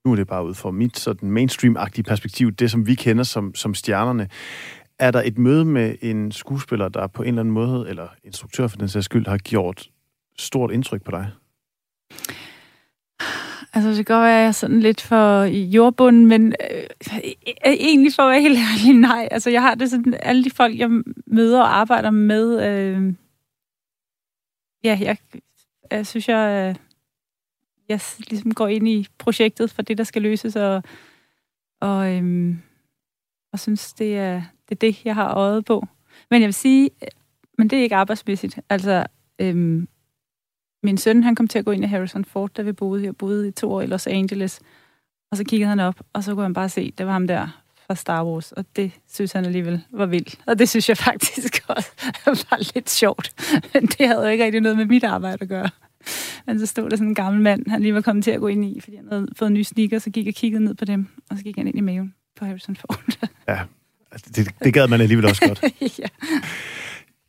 nu er det bare ud fra mit sådan mainstream-agtige perspektiv, det som vi kender som, som stjernerne. Er der et møde med en skuespiller, der på en eller anden måde, eller instruktør for den sags skyld, har gjort stort indtryk på dig? Altså, det kan godt være, at jeg er sådan lidt for i jordbunden, men øh, øh egentlig for at være helt ærlig, nej. Altså, jeg har det sådan, alle de folk, jeg møder og arbejder med, øh, ja, jeg, jeg synes, jeg, jeg ligesom går ind i projektet for det, der skal løses, og, og, øhm, og synes, det er, det er det, jeg har øjet på. Men jeg vil sige, men det er ikke arbejdsmæssigt. Altså, øhm, min søn, han kom til at gå ind i Harrison Ford, da vi boede. her, boede i to år i Los Angeles. Og så kiggede han op, og så kunne han bare se, det var ham der fra Star Wars, og det synes han alligevel var vildt. Og det synes jeg faktisk også var lidt sjovt. Men det havde jo ikke rigtig noget med mit arbejde at gøre. Men så stod der sådan en gammel mand, han lige var kommet til at gå ind i, fordi han havde fået nye sneaker, så gik jeg og kiggede ned på dem, og så gik han ind i maven på Harrison Ford. ja, altså, det, det gad man alligevel også godt. ja.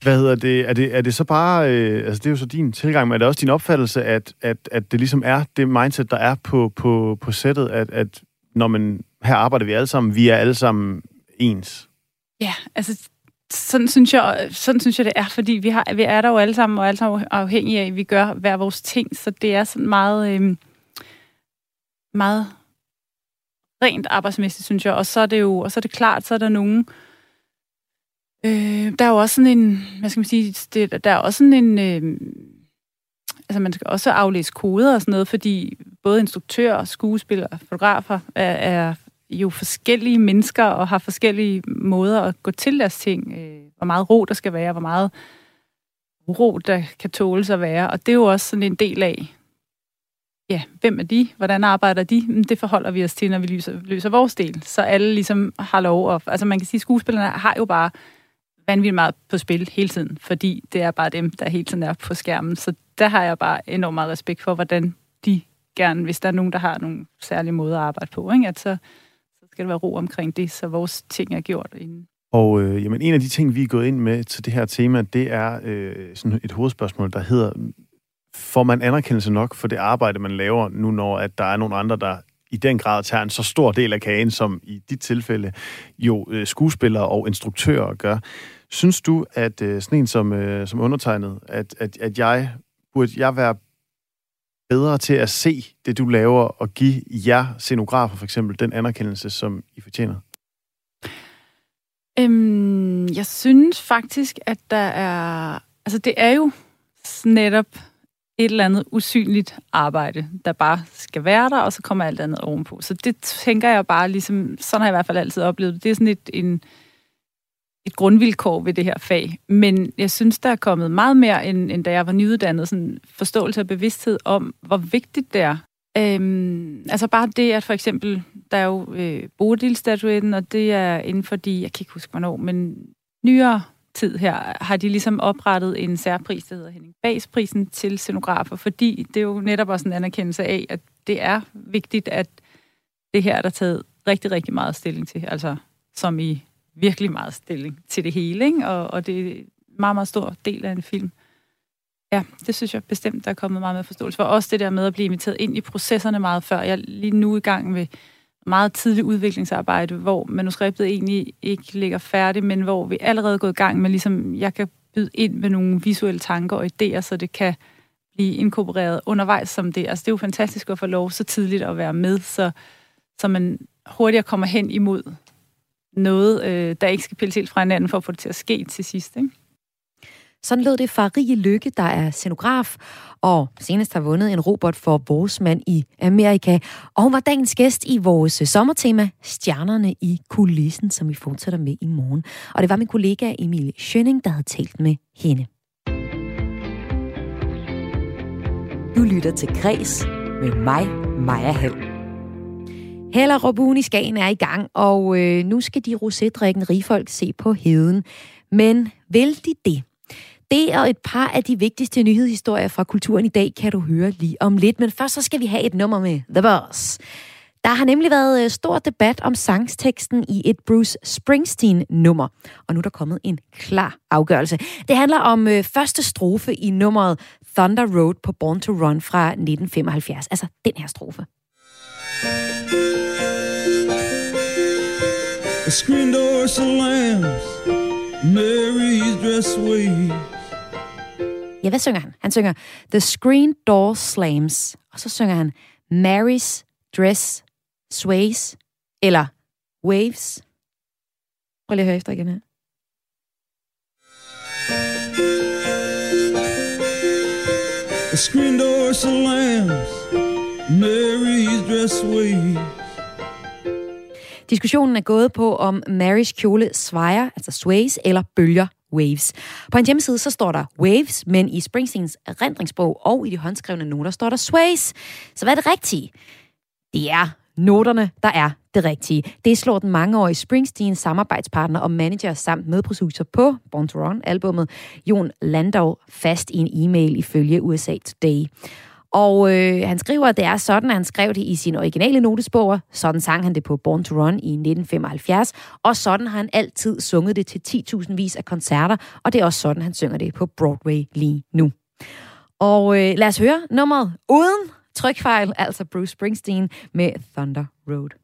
Hvad hedder det? Er det, er det så bare, øh, altså det er jo så din tilgang, men er det også din opfattelse, at, at, at det ligesom er det mindset, der er på, på, på sættet, at, at når man, her arbejder vi alle sammen, vi er alle sammen ens? Ja, altså sådan synes jeg, sådan synes jeg det er, fordi vi, har, vi er der jo alle sammen, og alle sammen afhængige af, at vi gør hver vores ting, så det er sådan meget, øh, meget rent arbejdsmæssigt, synes jeg. Og så er det jo, og så er det klart, så er der nogen, Øh, der er jo også sådan en, hvad skal man sige, det, der er også sådan en, øh, altså man skal også aflæse koder og sådan noget, fordi både instruktører, skuespillere fotografer er, er jo forskellige mennesker og har forskellige måder at gå til deres ting. Øh, hvor meget ro der skal være, hvor meget ro der kan tåles at være. Og det er jo også sådan en del af, ja, hvem er de? Hvordan arbejder de? Det forholder vi os til, når vi løser, løser vores del. Så alle ligesom har lov at... Altså man kan sige, at skuespillerne har jo bare vanvittigt meget på spil hele tiden, fordi det er bare dem, der hele tiden er på skærmen. Så der har jeg bare enormt meget respekt for, hvordan de gerne, hvis der er nogen, der har nogle særlige måder at arbejde på, ikke? at så skal der være ro omkring det, så vores ting er gjort inden. Og øh, jamen, en af de ting, vi er gået ind med til det her tema, det er øh, sådan et hovedspørgsmål, der hedder, får man anerkendelse nok for det arbejde, man laver, nu når at der er nogle andre, der i den grad tager en så stor del af kagen, som i dit tilfælde jo øh, skuespillere og instruktører gør. Synes du, at øh, sådan en som, øh, som undertegnet, at, at, at jeg burde jeg være bedre til at se det, du laver, og give jer scenografer for eksempel den anerkendelse, som I fortjener? Øhm, jeg synes faktisk, at der er... Altså, det er jo netop et eller andet usynligt arbejde, der bare skal være der, og så kommer alt andet ovenpå. Så det tænker jeg bare ligesom, sådan har jeg i hvert fald altid oplevet det. er sådan et, en, et grundvilkår ved det her fag. Men jeg synes, der er kommet meget mere, end, end da jeg var nyuddannet, sådan forståelse og bevidsthed om, hvor vigtigt det er. Øhm, altså bare det, at for eksempel, der er jo øh, Bodil-statuetten, og det er inden for de, jeg kan ikke huske hvornår, men nyere tid her, har de ligesom oprettet en særpris, der hedder Henning Bags-prisen til scenografer, fordi det er jo netop også en anerkendelse af, at det er vigtigt, at det her er der taget rigtig, rigtig meget stilling til, altså som i virkelig meget stilling til det hele, ikke? Og, og det er en meget, meget stor del af en film. Ja, det synes jeg bestemt, der er kommet meget med forståelse for. Også det der med at blive inviteret ind i processerne meget før. Jeg er lige nu i gang med meget tidligt udviklingsarbejde, hvor manuskriptet egentlig ikke ligger færdigt, men hvor vi allerede er gået i gang med, ligesom jeg kan byde ind med nogle visuelle tanker og idéer, så det kan blive inkorporeret undervejs som det. Altså det er jo fantastisk at få lov så tidligt at være med, så, så man hurtigere kommer hen imod noget, øh, der ikke skal pilles helt fra hinanden for at få det til at ske til sidst. Ikke? Sådan lød det fra Rie Lykke, der er scenograf, og senest har vundet en robot for vores mand i Amerika. Og hun var dagens gæst i vores sommertema, Stjernerne i kulissen, som vi fortsætter med i morgen. Og det var min kollega Emil Schønning, der havde talt med hende. Du lytter til Græs med mig, Maja Hall. Heller Robun i Skagen er i gang, og øh, nu skal de rosédrikken rigfolk se på heden. Men vil de det? Det og et par af de vigtigste nyhedshistorier fra kulturen i dag kan du høre lige om lidt. Men først så skal vi have et nummer med The Boss. Der har nemlig været øh, stor debat om sangsteksten i et Bruce Springsteen-nummer. Og nu er der kommet en klar afgørelse. Det handler om øh, første strofe i nummeret Thunder Road på Born to Run fra 1975. Altså den her strofe. The screen door slams, Mary's dress waves. Ja, hvad synger han? Han synger The Screen Door Slams, og så synger han Mary's Dress Sways, eller Waves. Prøv lige at høre efter igen her. The screen door slams, Mary's dress waves. Diskussionen er gået på, om Marys kjole svejer, altså sways, eller bølger Waves. På en hjemmeside så står der Waves, men i Springsteens erindringsbog og i de håndskrevne noter står der Sways. Så hvad er det rigtige? Det er noterne, der er det rigtige. Det slår den mangeårige Springsteens samarbejdspartner og manager samt medproducer på Born to Run albummet, Jon Landau, fast i en e-mail ifølge USA Today. Og øh, han skriver, at det er sådan, at han skrev det i sin originale notesbog. Sådan sang han det på Born to Run i 1975. Og sådan har han altid sunget det til 10.000 vis af koncerter. Og det er også sådan, han synger det på Broadway lige nu. Og øh, lad os høre nummeret uden trykfejl, altså Bruce Springsteen med Thunder Road.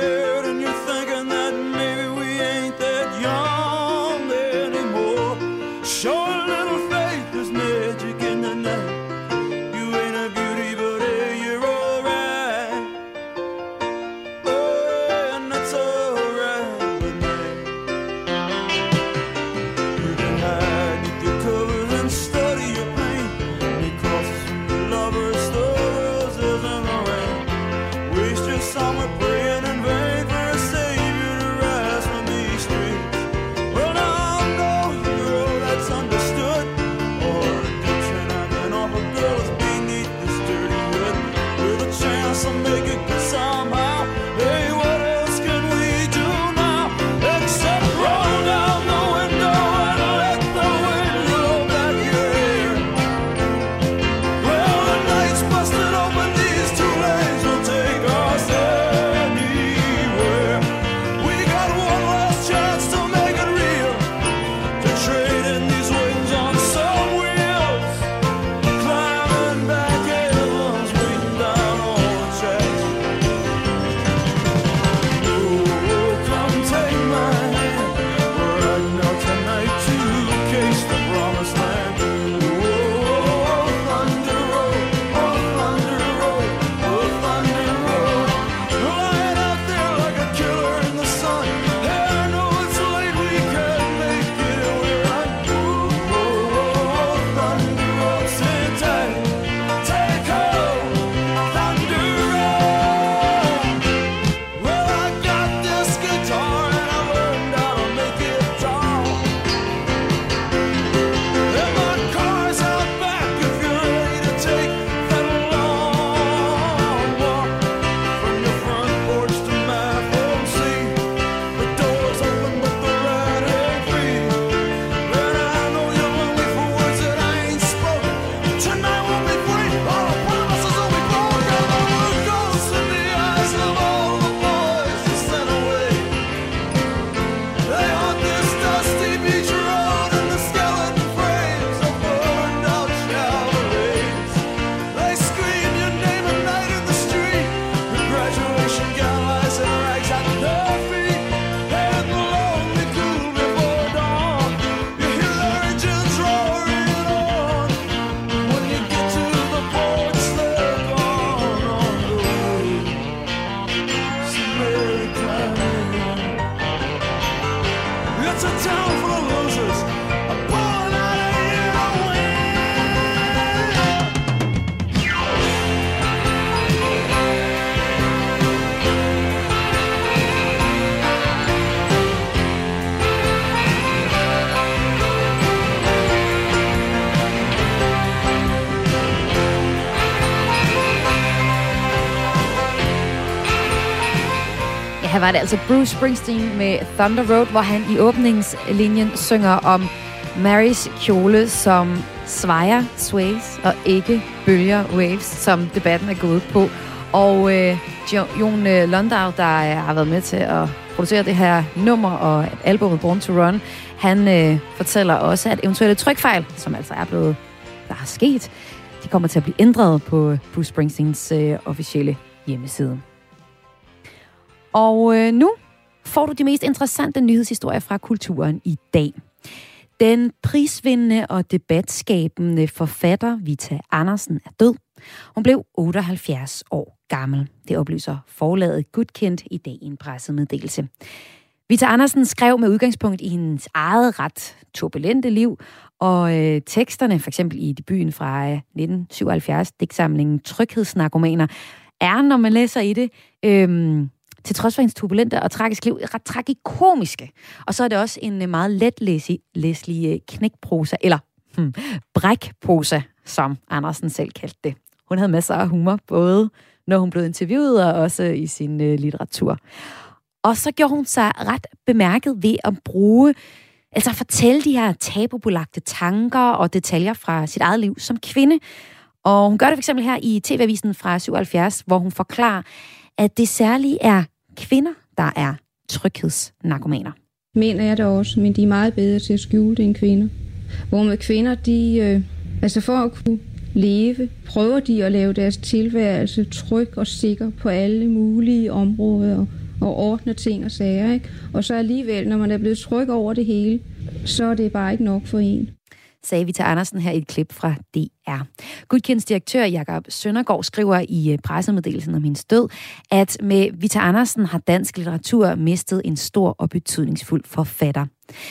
heard a chance to make it var det altså Bruce Springsteen med Thunder Road, hvor han i åbningslinjen synger om Marys kjole som svejer sways og ikke bølger waves, som debatten er gået på. Og øh, Jon øh, Lundau, der øh, har været med til at producere det her nummer og albumet Born to Run, han øh, fortæller også, at eventuelle trykfejl, som altså er blevet, der er sket, de kommer til at blive ændret på Bruce Springsteens øh, officielle hjemmeside. Og øh, nu får du de mest interessante nyhedshistorier fra kulturen i dag. Den prisvindende og debatskabende forfatter Vita Andersen er død. Hun blev 78 år gammel. Det oplyser forlaget Gudkendt i dag i en pressemeddelelse. Vita Andersen skrev med udgangspunkt i hendes eget ret turbulente liv, og øh, teksterne, for eksempel i debuten fra øh, 1977, digtsamlingen Tryghedsnarkomaner, er, når man læser i det, øh, til trods for hendes turbulente og tragiske liv, ret tragikomiske. Og så er det også en øh, meget let læselig øh, knækprosa, eller hmm, brækprosa, som Andersen selv kaldte det. Hun havde masser af humor, både når hun blev interviewet og også øh, i sin øh, litteratur. Og så gjorde hun sig ret bemærket ved at bruge, altså at fortælle de her tabubelagte tanker og detaljer fra sit eget liv som kvinde. Og hun gør det for eksempel her i TV-avisen fra 77, hvor hun forklarer, at det særligt er kvinder, der er tryghedsnarkomaner. Mænd er der også, men de er meget bedre til at skjule det end kvinder. Hvor med kvinder, de, øh, altså for at kunne leve, prøver de at lave deres tilværelse tryg og sikker på alle mulige områder og ordne ting og sager. Ikke? Og så alligevel, når man er blevet tryg over det hele, så er det bare ikke nok for en sagde vi til Andersen her i et klip fra DR. Gudkends direktør Jakob Søndergaard skriver i øh, pressemeddelelsen om hendes død, at med Vita Andersen har dansk litteratur mistet en stor og betydningsfuld forfatter.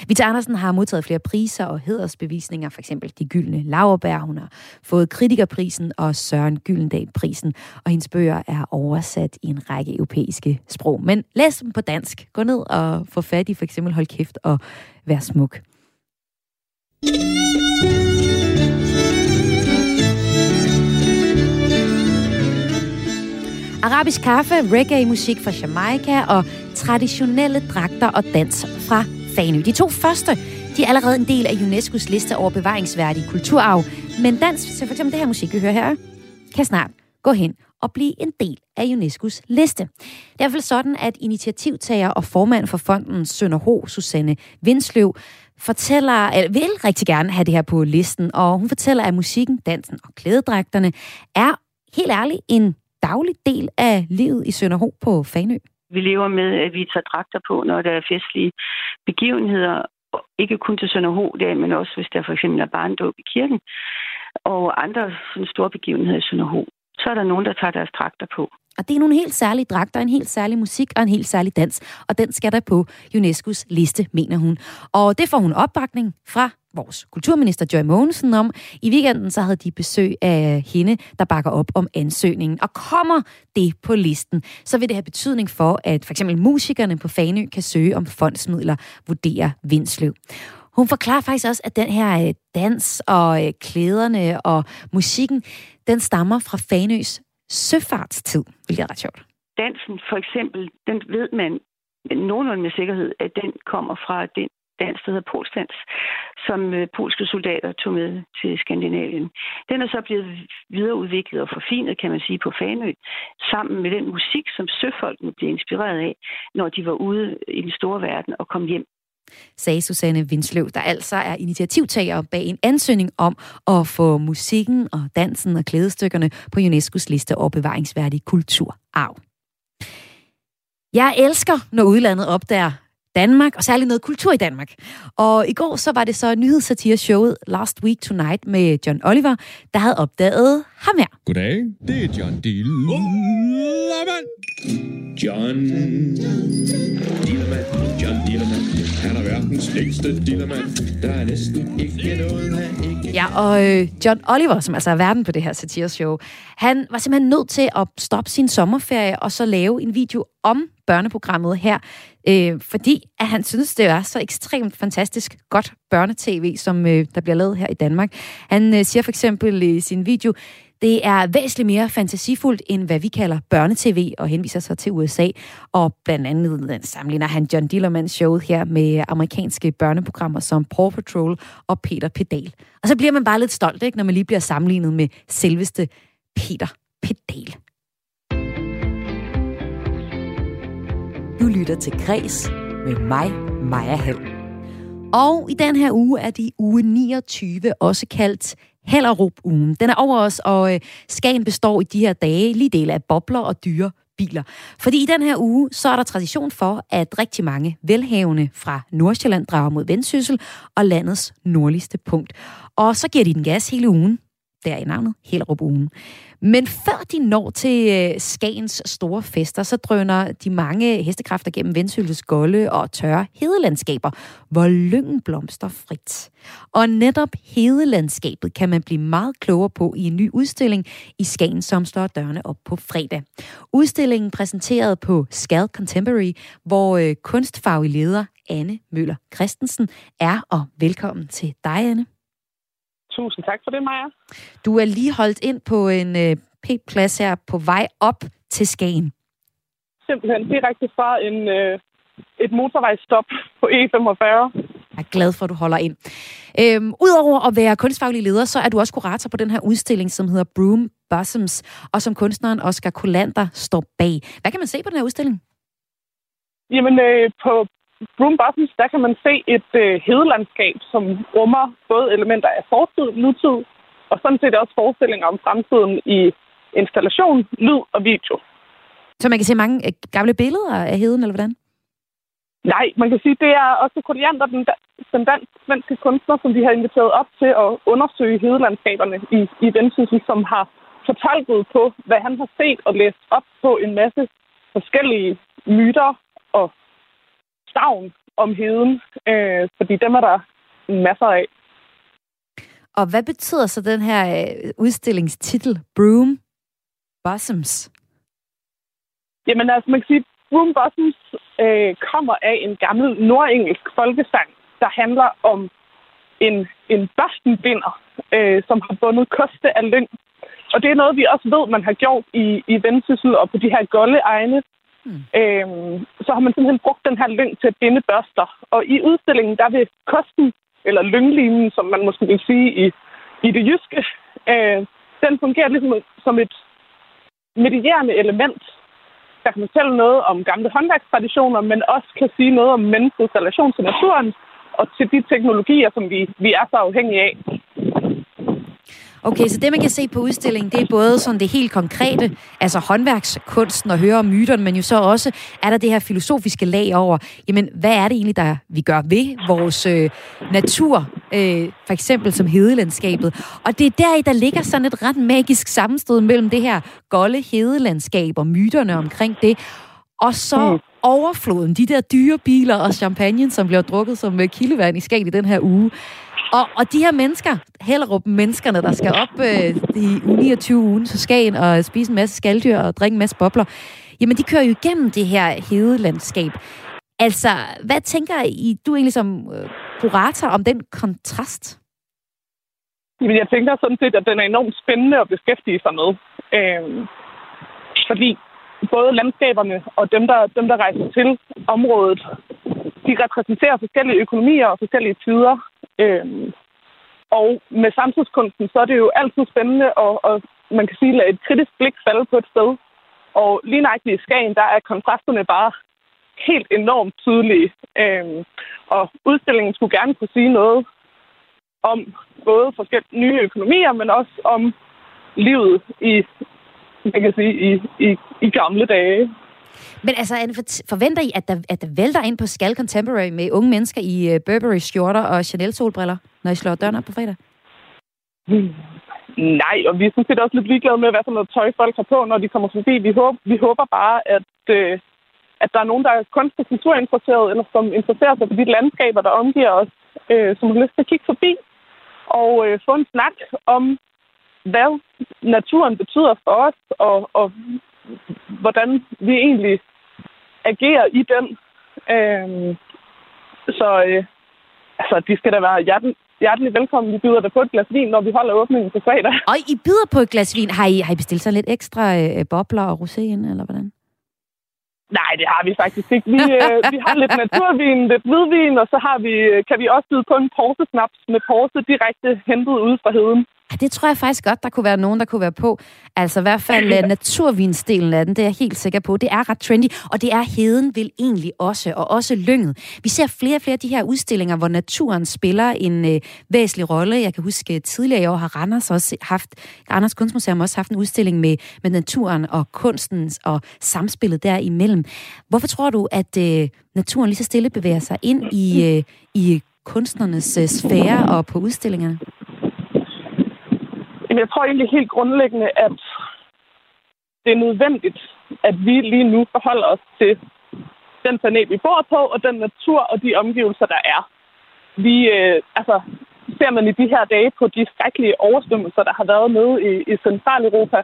Vita Andersen har modtaget flere priser og hedersbevisninger, for eksempel De Gyldne Lauerbær. Hun har fået Kritikerprisen og Søren Gyldendal-prisen, og hendes bøger er oversat i en række europæiske sprog. Men læs dem på dansk. Gå ned og få fat i for eksempel Hold kæft og Vær smuk. Arabisk kaffe, reggae-musik fra Jamaica og traditionelle dragter og dans fra Fanø. De to første de er allerede en del af UNESCO's liste over bevaringsværdig kulturarv, men dans, så for eksempel det her musik, vi hører her, kan snart gå hen og blive en del af UNESCO's liste. Det er i hvert fald sådan, at initiativtager og formand for fonden Sønderho, Susanne Vindsløv, fortæller, eller vil rigtig gerne have det her på listen, og hun fortæller, at musikken, dansen og klædedragterne er helt ærligt en daglig del af livet i Sønderho på Fanø. Vi lever med, at vi tager dragter på, når der er festlige begivenheder, ikke kun til Sønderho dag, men også hvis der for eksempel er barndåb i kirken, og andre sådan store begivenheder i Sønderho. Så er der nogen, der tager deres dragter på. Og det er nogle helt særlige dragter, en helt særlig musik og en helt særlig dans. Og den skal der på UNESCO's liste, mener hun. Og det får hun opbakning fra vores kulturminister Joy Mogensen om. I weekenden så havde de besøg af hende, der bakker op om ansøgningen. Og kommer det på listen, så vil det have betydning for, at for eksempel musikerne på Fanø kan søge om fondsmidler, vurdere Vindsløv. Hun forklarer faktisk også, at den her øh, dans og øh, klæderne og musikken, den stammer fra Fanøs søfartstid, hvilket er ret sjovt. Dansen for eksempel, den ved man nogenlunde med sikkerhed, at den kommer fra den dans, der hedder polsdans, som øh, polske soldater tog med til Skandinavien. Den er så blevet videreudviklet og forfinet, kan man sige, på Fanø, sammen med den musik, som søfolkene blev inspireret af, når de var ude i den store verden og kom hjem sagde Susanne Vindsløv, der altså er initiativtager bag en ansøgning om at få musikken og dansen og klædestykkerne på UNESCO's liste over bevaringsværdig kulturarv. Jeg elsker, når udlandet opdager Danmark, og særligt noget kultur i Danmark. Og i går så var det så nyhedssatire-showet Last Week Tonight med John Oliver, der havde opdaget ham her. Goddag, det er John Dillermand. John Dillermand, John Dillermand. Han er verdens længste dillermand. Der er næsten ikke noget, han ikke... Ja, og øh, John Oliver, som altså er verden på det her satireshow, han var simpelthen nødt til at stoppe sin sommerferie og så lave en video om børneprogrammet her, øh, fordi at han synes, det er så ekstremt fantastisk godt børnetv, som øh, der bliver lavet her i Danmark. Han øh, siger for eksempel i sin video, det er væsentligt mere fantasifuldt, end hvad vi kalder børnetv, og henviser sig til USA. Og blandt andet sammenligner han John Dillermans show her med amerikanske børneprogrammer som Paw Patrol og Peter Pedal. Og så bliver man bare lidt stolt, ikke, når man lige bliver sammenlignet med selveste Peter Pedal. Du lytter til Græs med mig, Maja Hall. Og i den her uge er det uge 29, også kaldt Hellerup-ugen. Den er over os, og øh, Skagen består i de her dage lige del af bobler og dyre biler. Fordi i den her uge, så er der tradition for, at rigtig mange velhavende fra Nordsjælland drager mod Vendsyssel og landets nordligste punkt. Og så giver de den gas hele ugen. Der i navnet Hellerup-ugen. Men før de når til øh, Skagens store fester, så drøner de mange hestekræfter gennem Vendsyltes golde og tørre hedelandskaber, hvor lyngen blomster frit. Og netop hedelandskabet kan man blive meget klogere på i en ny udstilling i Skagen, som står dørene op på fredag. Udstillingen præsenteret på Skal Contemporary, hvor øh, kunstfaglig leder Anne Møller Christensen er, og velkommen til dig, Anne. Tusind tak for det, Maja. Du er lige holdt ind på en øh, P-plads her på vej op til Skagen. Simpelthen direkte fra en, øh, et motorvejsstop på E45. Jeg er glad for, at du holder ind. Øhm, Udover at være kunstfaglig leder, så er du også kurator på den her udstilling, som hedder Broom Blossoms, og som kunstneren Oscar Kolander står bag. Hvad kan man se på den her udstilling? Jamen, øh, på Broom Bottoms, der kan man se et øh, hedelandskab, som rummer både elementer af fortid, nutid, og sådan set også forestillinger om fremtiden i installation, lyd og video. Så man kan se mange øh, gamle billeder af heden, eller hvordan? Nej, man kan sige, det er også Koliander, den, den dansk-svenske kunstner, som vi har inviteret op til at undersøge hedelandskaberne i, i Vendsyssel, som har fortolket på, hvad han har set og læst op på en masse forskellige myter og stavn om heden, øh, fordi dem er der masser af. Og hvad betyder så den her øh, udstillingstitel, Broom Blossoms? Jamen altså, man kan sige, Broom Bottoms øh, kommer af en gammel nordengelsk folkesang, der handler om en, en børstenbinder, øh, som har bundet koste af lyng. Og det er noget, vi også ved, man har gjort i, i Vendsyssel og på de her golde egne. Mm. Øhm, så har man simpelthen brugt den her lyng til at binde børster. Og i udstillingen, der vil kosten, eller lynglinen, som man måske vil sige i, i det jyske, øh, den fungerer ligesom som et medierende element, der kan fortælle noget om gamle håndværkstraditioner, men også kan sige noget om menneskets relation til naturen og til de teknologier, som vi, vi er så afhængige af. Okay, så det man kan se på udstillingen, det er både sådan det helt konkrete, altså håndværkskunsten og høre om myterne, men jo så også er der det her filosofiske lag over, jamen hvad er det egentlig, der vi gør ved vores øh, natur, øh, for eksempel som hedelandskabet. Og det er der, der ligger sådan et ret magisk sammenstød mellem det her golde hedelandskab og myterne omkring det, og så Mm. overfloden, de der dyre biler og champagne, som bliver drukket som øh, kildevand i Skagen i den her uge. Og, og de her mennesker, Hellerup menneskerne, der skal op øh, i uge 29 ugen til Skagen og spise en masse skalddyr og drikke en masse bobler, jamen de kører jo igennem det her hedelandskab. Altså, hvad tænker I, du egentlig som øh, kurator om den kontrast? Jamen, jeg tænker sådan set, at den er enormt spændende at beskæftige sig med. Øh, fordi både landskaberne og dem der, dem, der rejser til området, de repræsenterer forskellige økonomier og forskellige tider. Øhm, og med samtidskunsten, så er det jo altid spændende at, at man kan sige, lade et kritisk blik falde på et sted. Og lige nøjagtigt i Skagen, der er kontrasterne bare helt enormt tydelige. Øhm, og udstillingen skulle gerne kunne sige noget om både forskellige nye økonomier, men også om livet i, man kan sige, i, i, i gamle dage. Men altså, Anne, forventer I, at der, at der vælter ind på Skal Contemporary med unge mennesker i øh, Burberry skjorter og Chanel solbriller, når I slår døren op på fredag? Nej, og vi er sådan set også lidt ligeglade med, hvad for noget tøj folk har på, når de kommer forbi. Vi håber, vi håber bare, at, øh, at der er nogen, der er kunst- og kulturinteresseret, eller som interesserer sig for de landskaber, der omgiver os, øh, som har lyst til at kigge forbi og øh, få en snak om, hvad naturen betyder for os, og, og hvordan vi egentlig agerer i den. Øh, så øh, altså, de skal da være hjertelig, hjertelig velkommen. Vi byder dig på et glas vin, når vi holder åbningen på fredag. Og I byder på et glas vin. Har I, har I bestilt så lidt ekstra øh, bobler og rosé ind, eller hvordan? Nej, det har vi faktisk ikke. Vi, øh, vi har lidt naturvin, lidt hvidvin, og så har vi, øh, kan vi også byde på en porsesnaps med porse direkte hentet ude fra heden. Ja, det tror jeg faktisk godt, der kunne være nogen, der kunne være på. Altså i hvert fald uh, naturvinsdelen af den, det er jeg helt sikker på. Det er ret trendy, og det er heden vil egentlig også, og også lynget. Vi ser flere og flere af de her udstillinger, hvor naturen spiller en uh, væsentlig rolle. Jeg kan huske, uh, tidligere i år har Randers også haft, Randers Kunstmuseum også haft en udstilling med, med naturen og kunsten og samspillet derimellem. Hvorfor tror du, at uh, naturen lige så stille bevæger sig ind i, uh, i kunstnernes uh, sfære og på udstillingerne? Jamen, jeg tror egentlig helt grundlæggende, at det er nødvendigt, at vi lige nu forholder os til den planet, vi bor på, og den natur og de omgivelser, der er. Vi, øh, altså, ser man i de her dage på de skrækkelige oversvømmelser, der har været nede i, i Centraleuropa,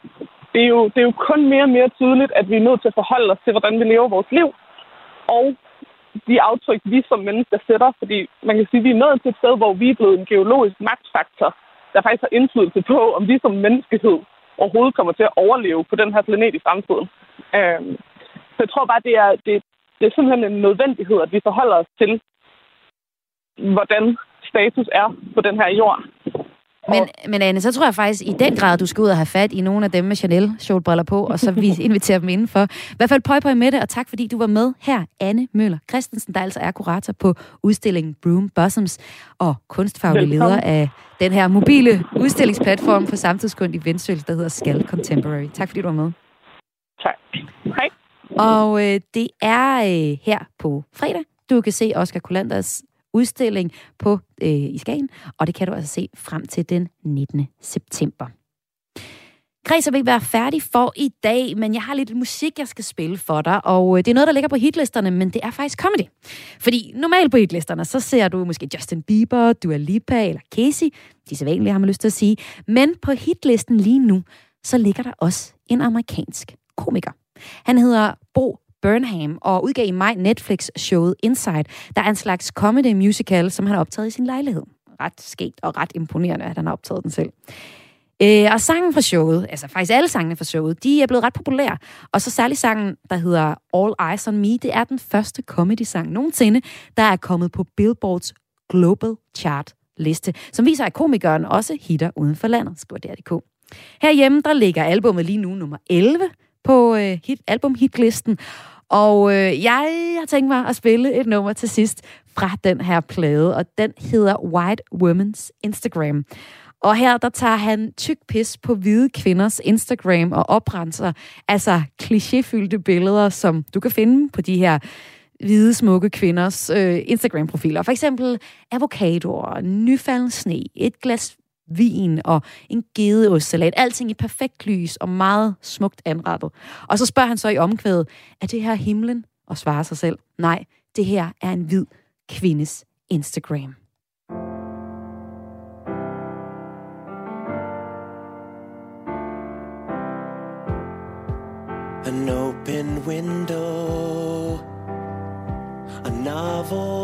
det er, jo, det er jo kun mere og mere tydeligt, at vi er nødt til at forholde os til, hvordan vi lever vores liv, og de aftryk, vi som mennesker sætter, fordi man kan sige, at vi er nået til et sted, hvor vi er blevet en geologisk magtfaktor, der faktisk har indflydelse på, om vi som menneskehed overhovedet kommer til at overleve på den her planet i fremtiden. Øh, så jeg tror bare, det er, det, det er simpelthen en nødvendighed, at vi forholder os til, hvordan status er på den her jord. Men, men Anne, så tror jeg faktisk i den grad, du skal ud og have fat i nogle af dem med chanel solbriller på, og så vi inviterer dem indenfor. I hvert fald pøj pøj med det, og tak fordi du var med her, Anne Møller Christensen, der altså er kurator på udstillingen Broom Blossoms og kunstfaglig leder af den her mobile udstillingsplatform for samtidskunst i Vendsyssel, der hedder Skal Contemporary. Tak fordi du var med. Tak. Hej. Og øh, det er øh, her på fredag, du kan se Oscar Colanders udstilling på øh, i Skagen, og det kan du altså se frem til den 19. september. Kreds er ikke være færdig for i dag, men jeg har lidt musik, jeg skal spille for dig, og øh, det er noget, der ligger på hitlisterne, men det er faktisk comedy. Fordi normalt på hitlisterne, så ser du måske Justin Bieber, Dua Lipa eller Casey, de sædvanlige har man lyst til at sige, men på hitlisten lige nu, så ligger der også en amerikansk komiker. Han hedder Bo Burnham og udgav i maj Netflix-showet Inside, der er en slags comedy musical, som han har optaget i sin lejlighed. Ret skægt og ret imponerende, at han har optaget den selv. Øh, og sangen fra showet, altså faktisk alle sangene fra showet, de er blevet ret populære. Og så særlig sangen, der hedder All Eyes on Me, det er den første comedy-sang nogensinde, der er kommet på Billboards Global Chart liste, som viser, at komikeren også hitter uden for landet, skriver DR.dk. Herhjemme, der ligger albummet lige nu nummer 11 på øh, hit, album-hitlisten, og øh, jeg har tænkt mig at spille et nummer til sidst fra den her plade, og den hedder White Women's Instagram. Og her, der tager han tyk pis på hvide kvinders Instagram og oprenser altså klichéfyldte billeder, som du kan finde på de her hvide, smukke kvinders øh, Instagram-profiler. For eksempel avocadoer, nyfalden sne, et glas vin og en gedeostsalat. Alting i perfekt lys og meget smukt anrettet. Og så spørger han så i omkvædet, er det her himlen? Og svarer sig selv, nej, det her er en hvid kvindes Instagram. An open window, a novel,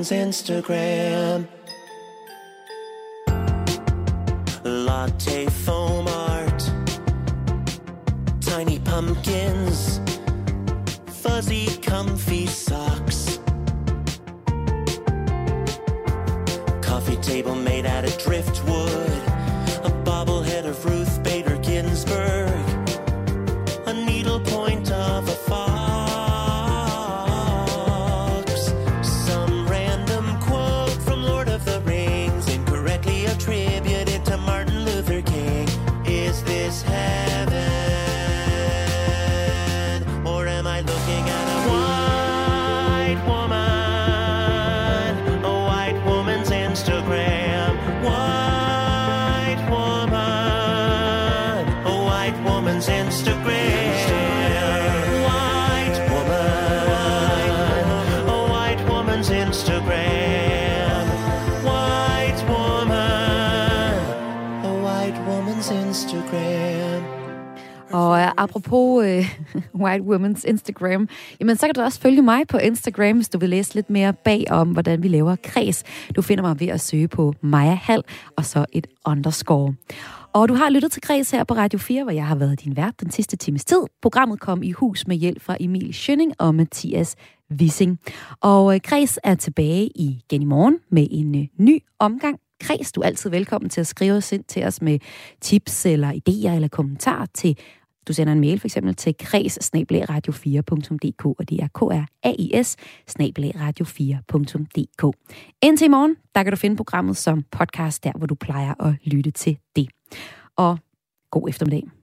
Instagram. Latte foam art. Tiny pumpkins. Fuzzy comfy socks. Coffee table made out of driftwood. A bobblehead of Ruth apropos øh, White Women's Instagram, jamen så kan du også følge mig på Instagram, hvis du vil læse lidt mere bag om, hvordan vi laver kreds. Du finder mig ved at søge på Maja Hal og så et underscore. Og du har lyttet til Kreds her på Radio 4, hvor jeg har været din vært den sidste times tid. Programmet kom i hus med hjælp fra Emil Schønning og Mathias Wissing. Og øh, Kreds er tilbage igen i morgen med en øh, ny omgang Kreds. Du er altid velkommen til at skrive os ind til os med tips eller idéer eller kommentarer til du sender en mail for eksempel til kreds radio4.dk, og det er k r a i s radio4.dk. Indtil i morgen, der kan du finde programmet som podcast der, hvor du plejer at lytte til det. Og god eftermiddag.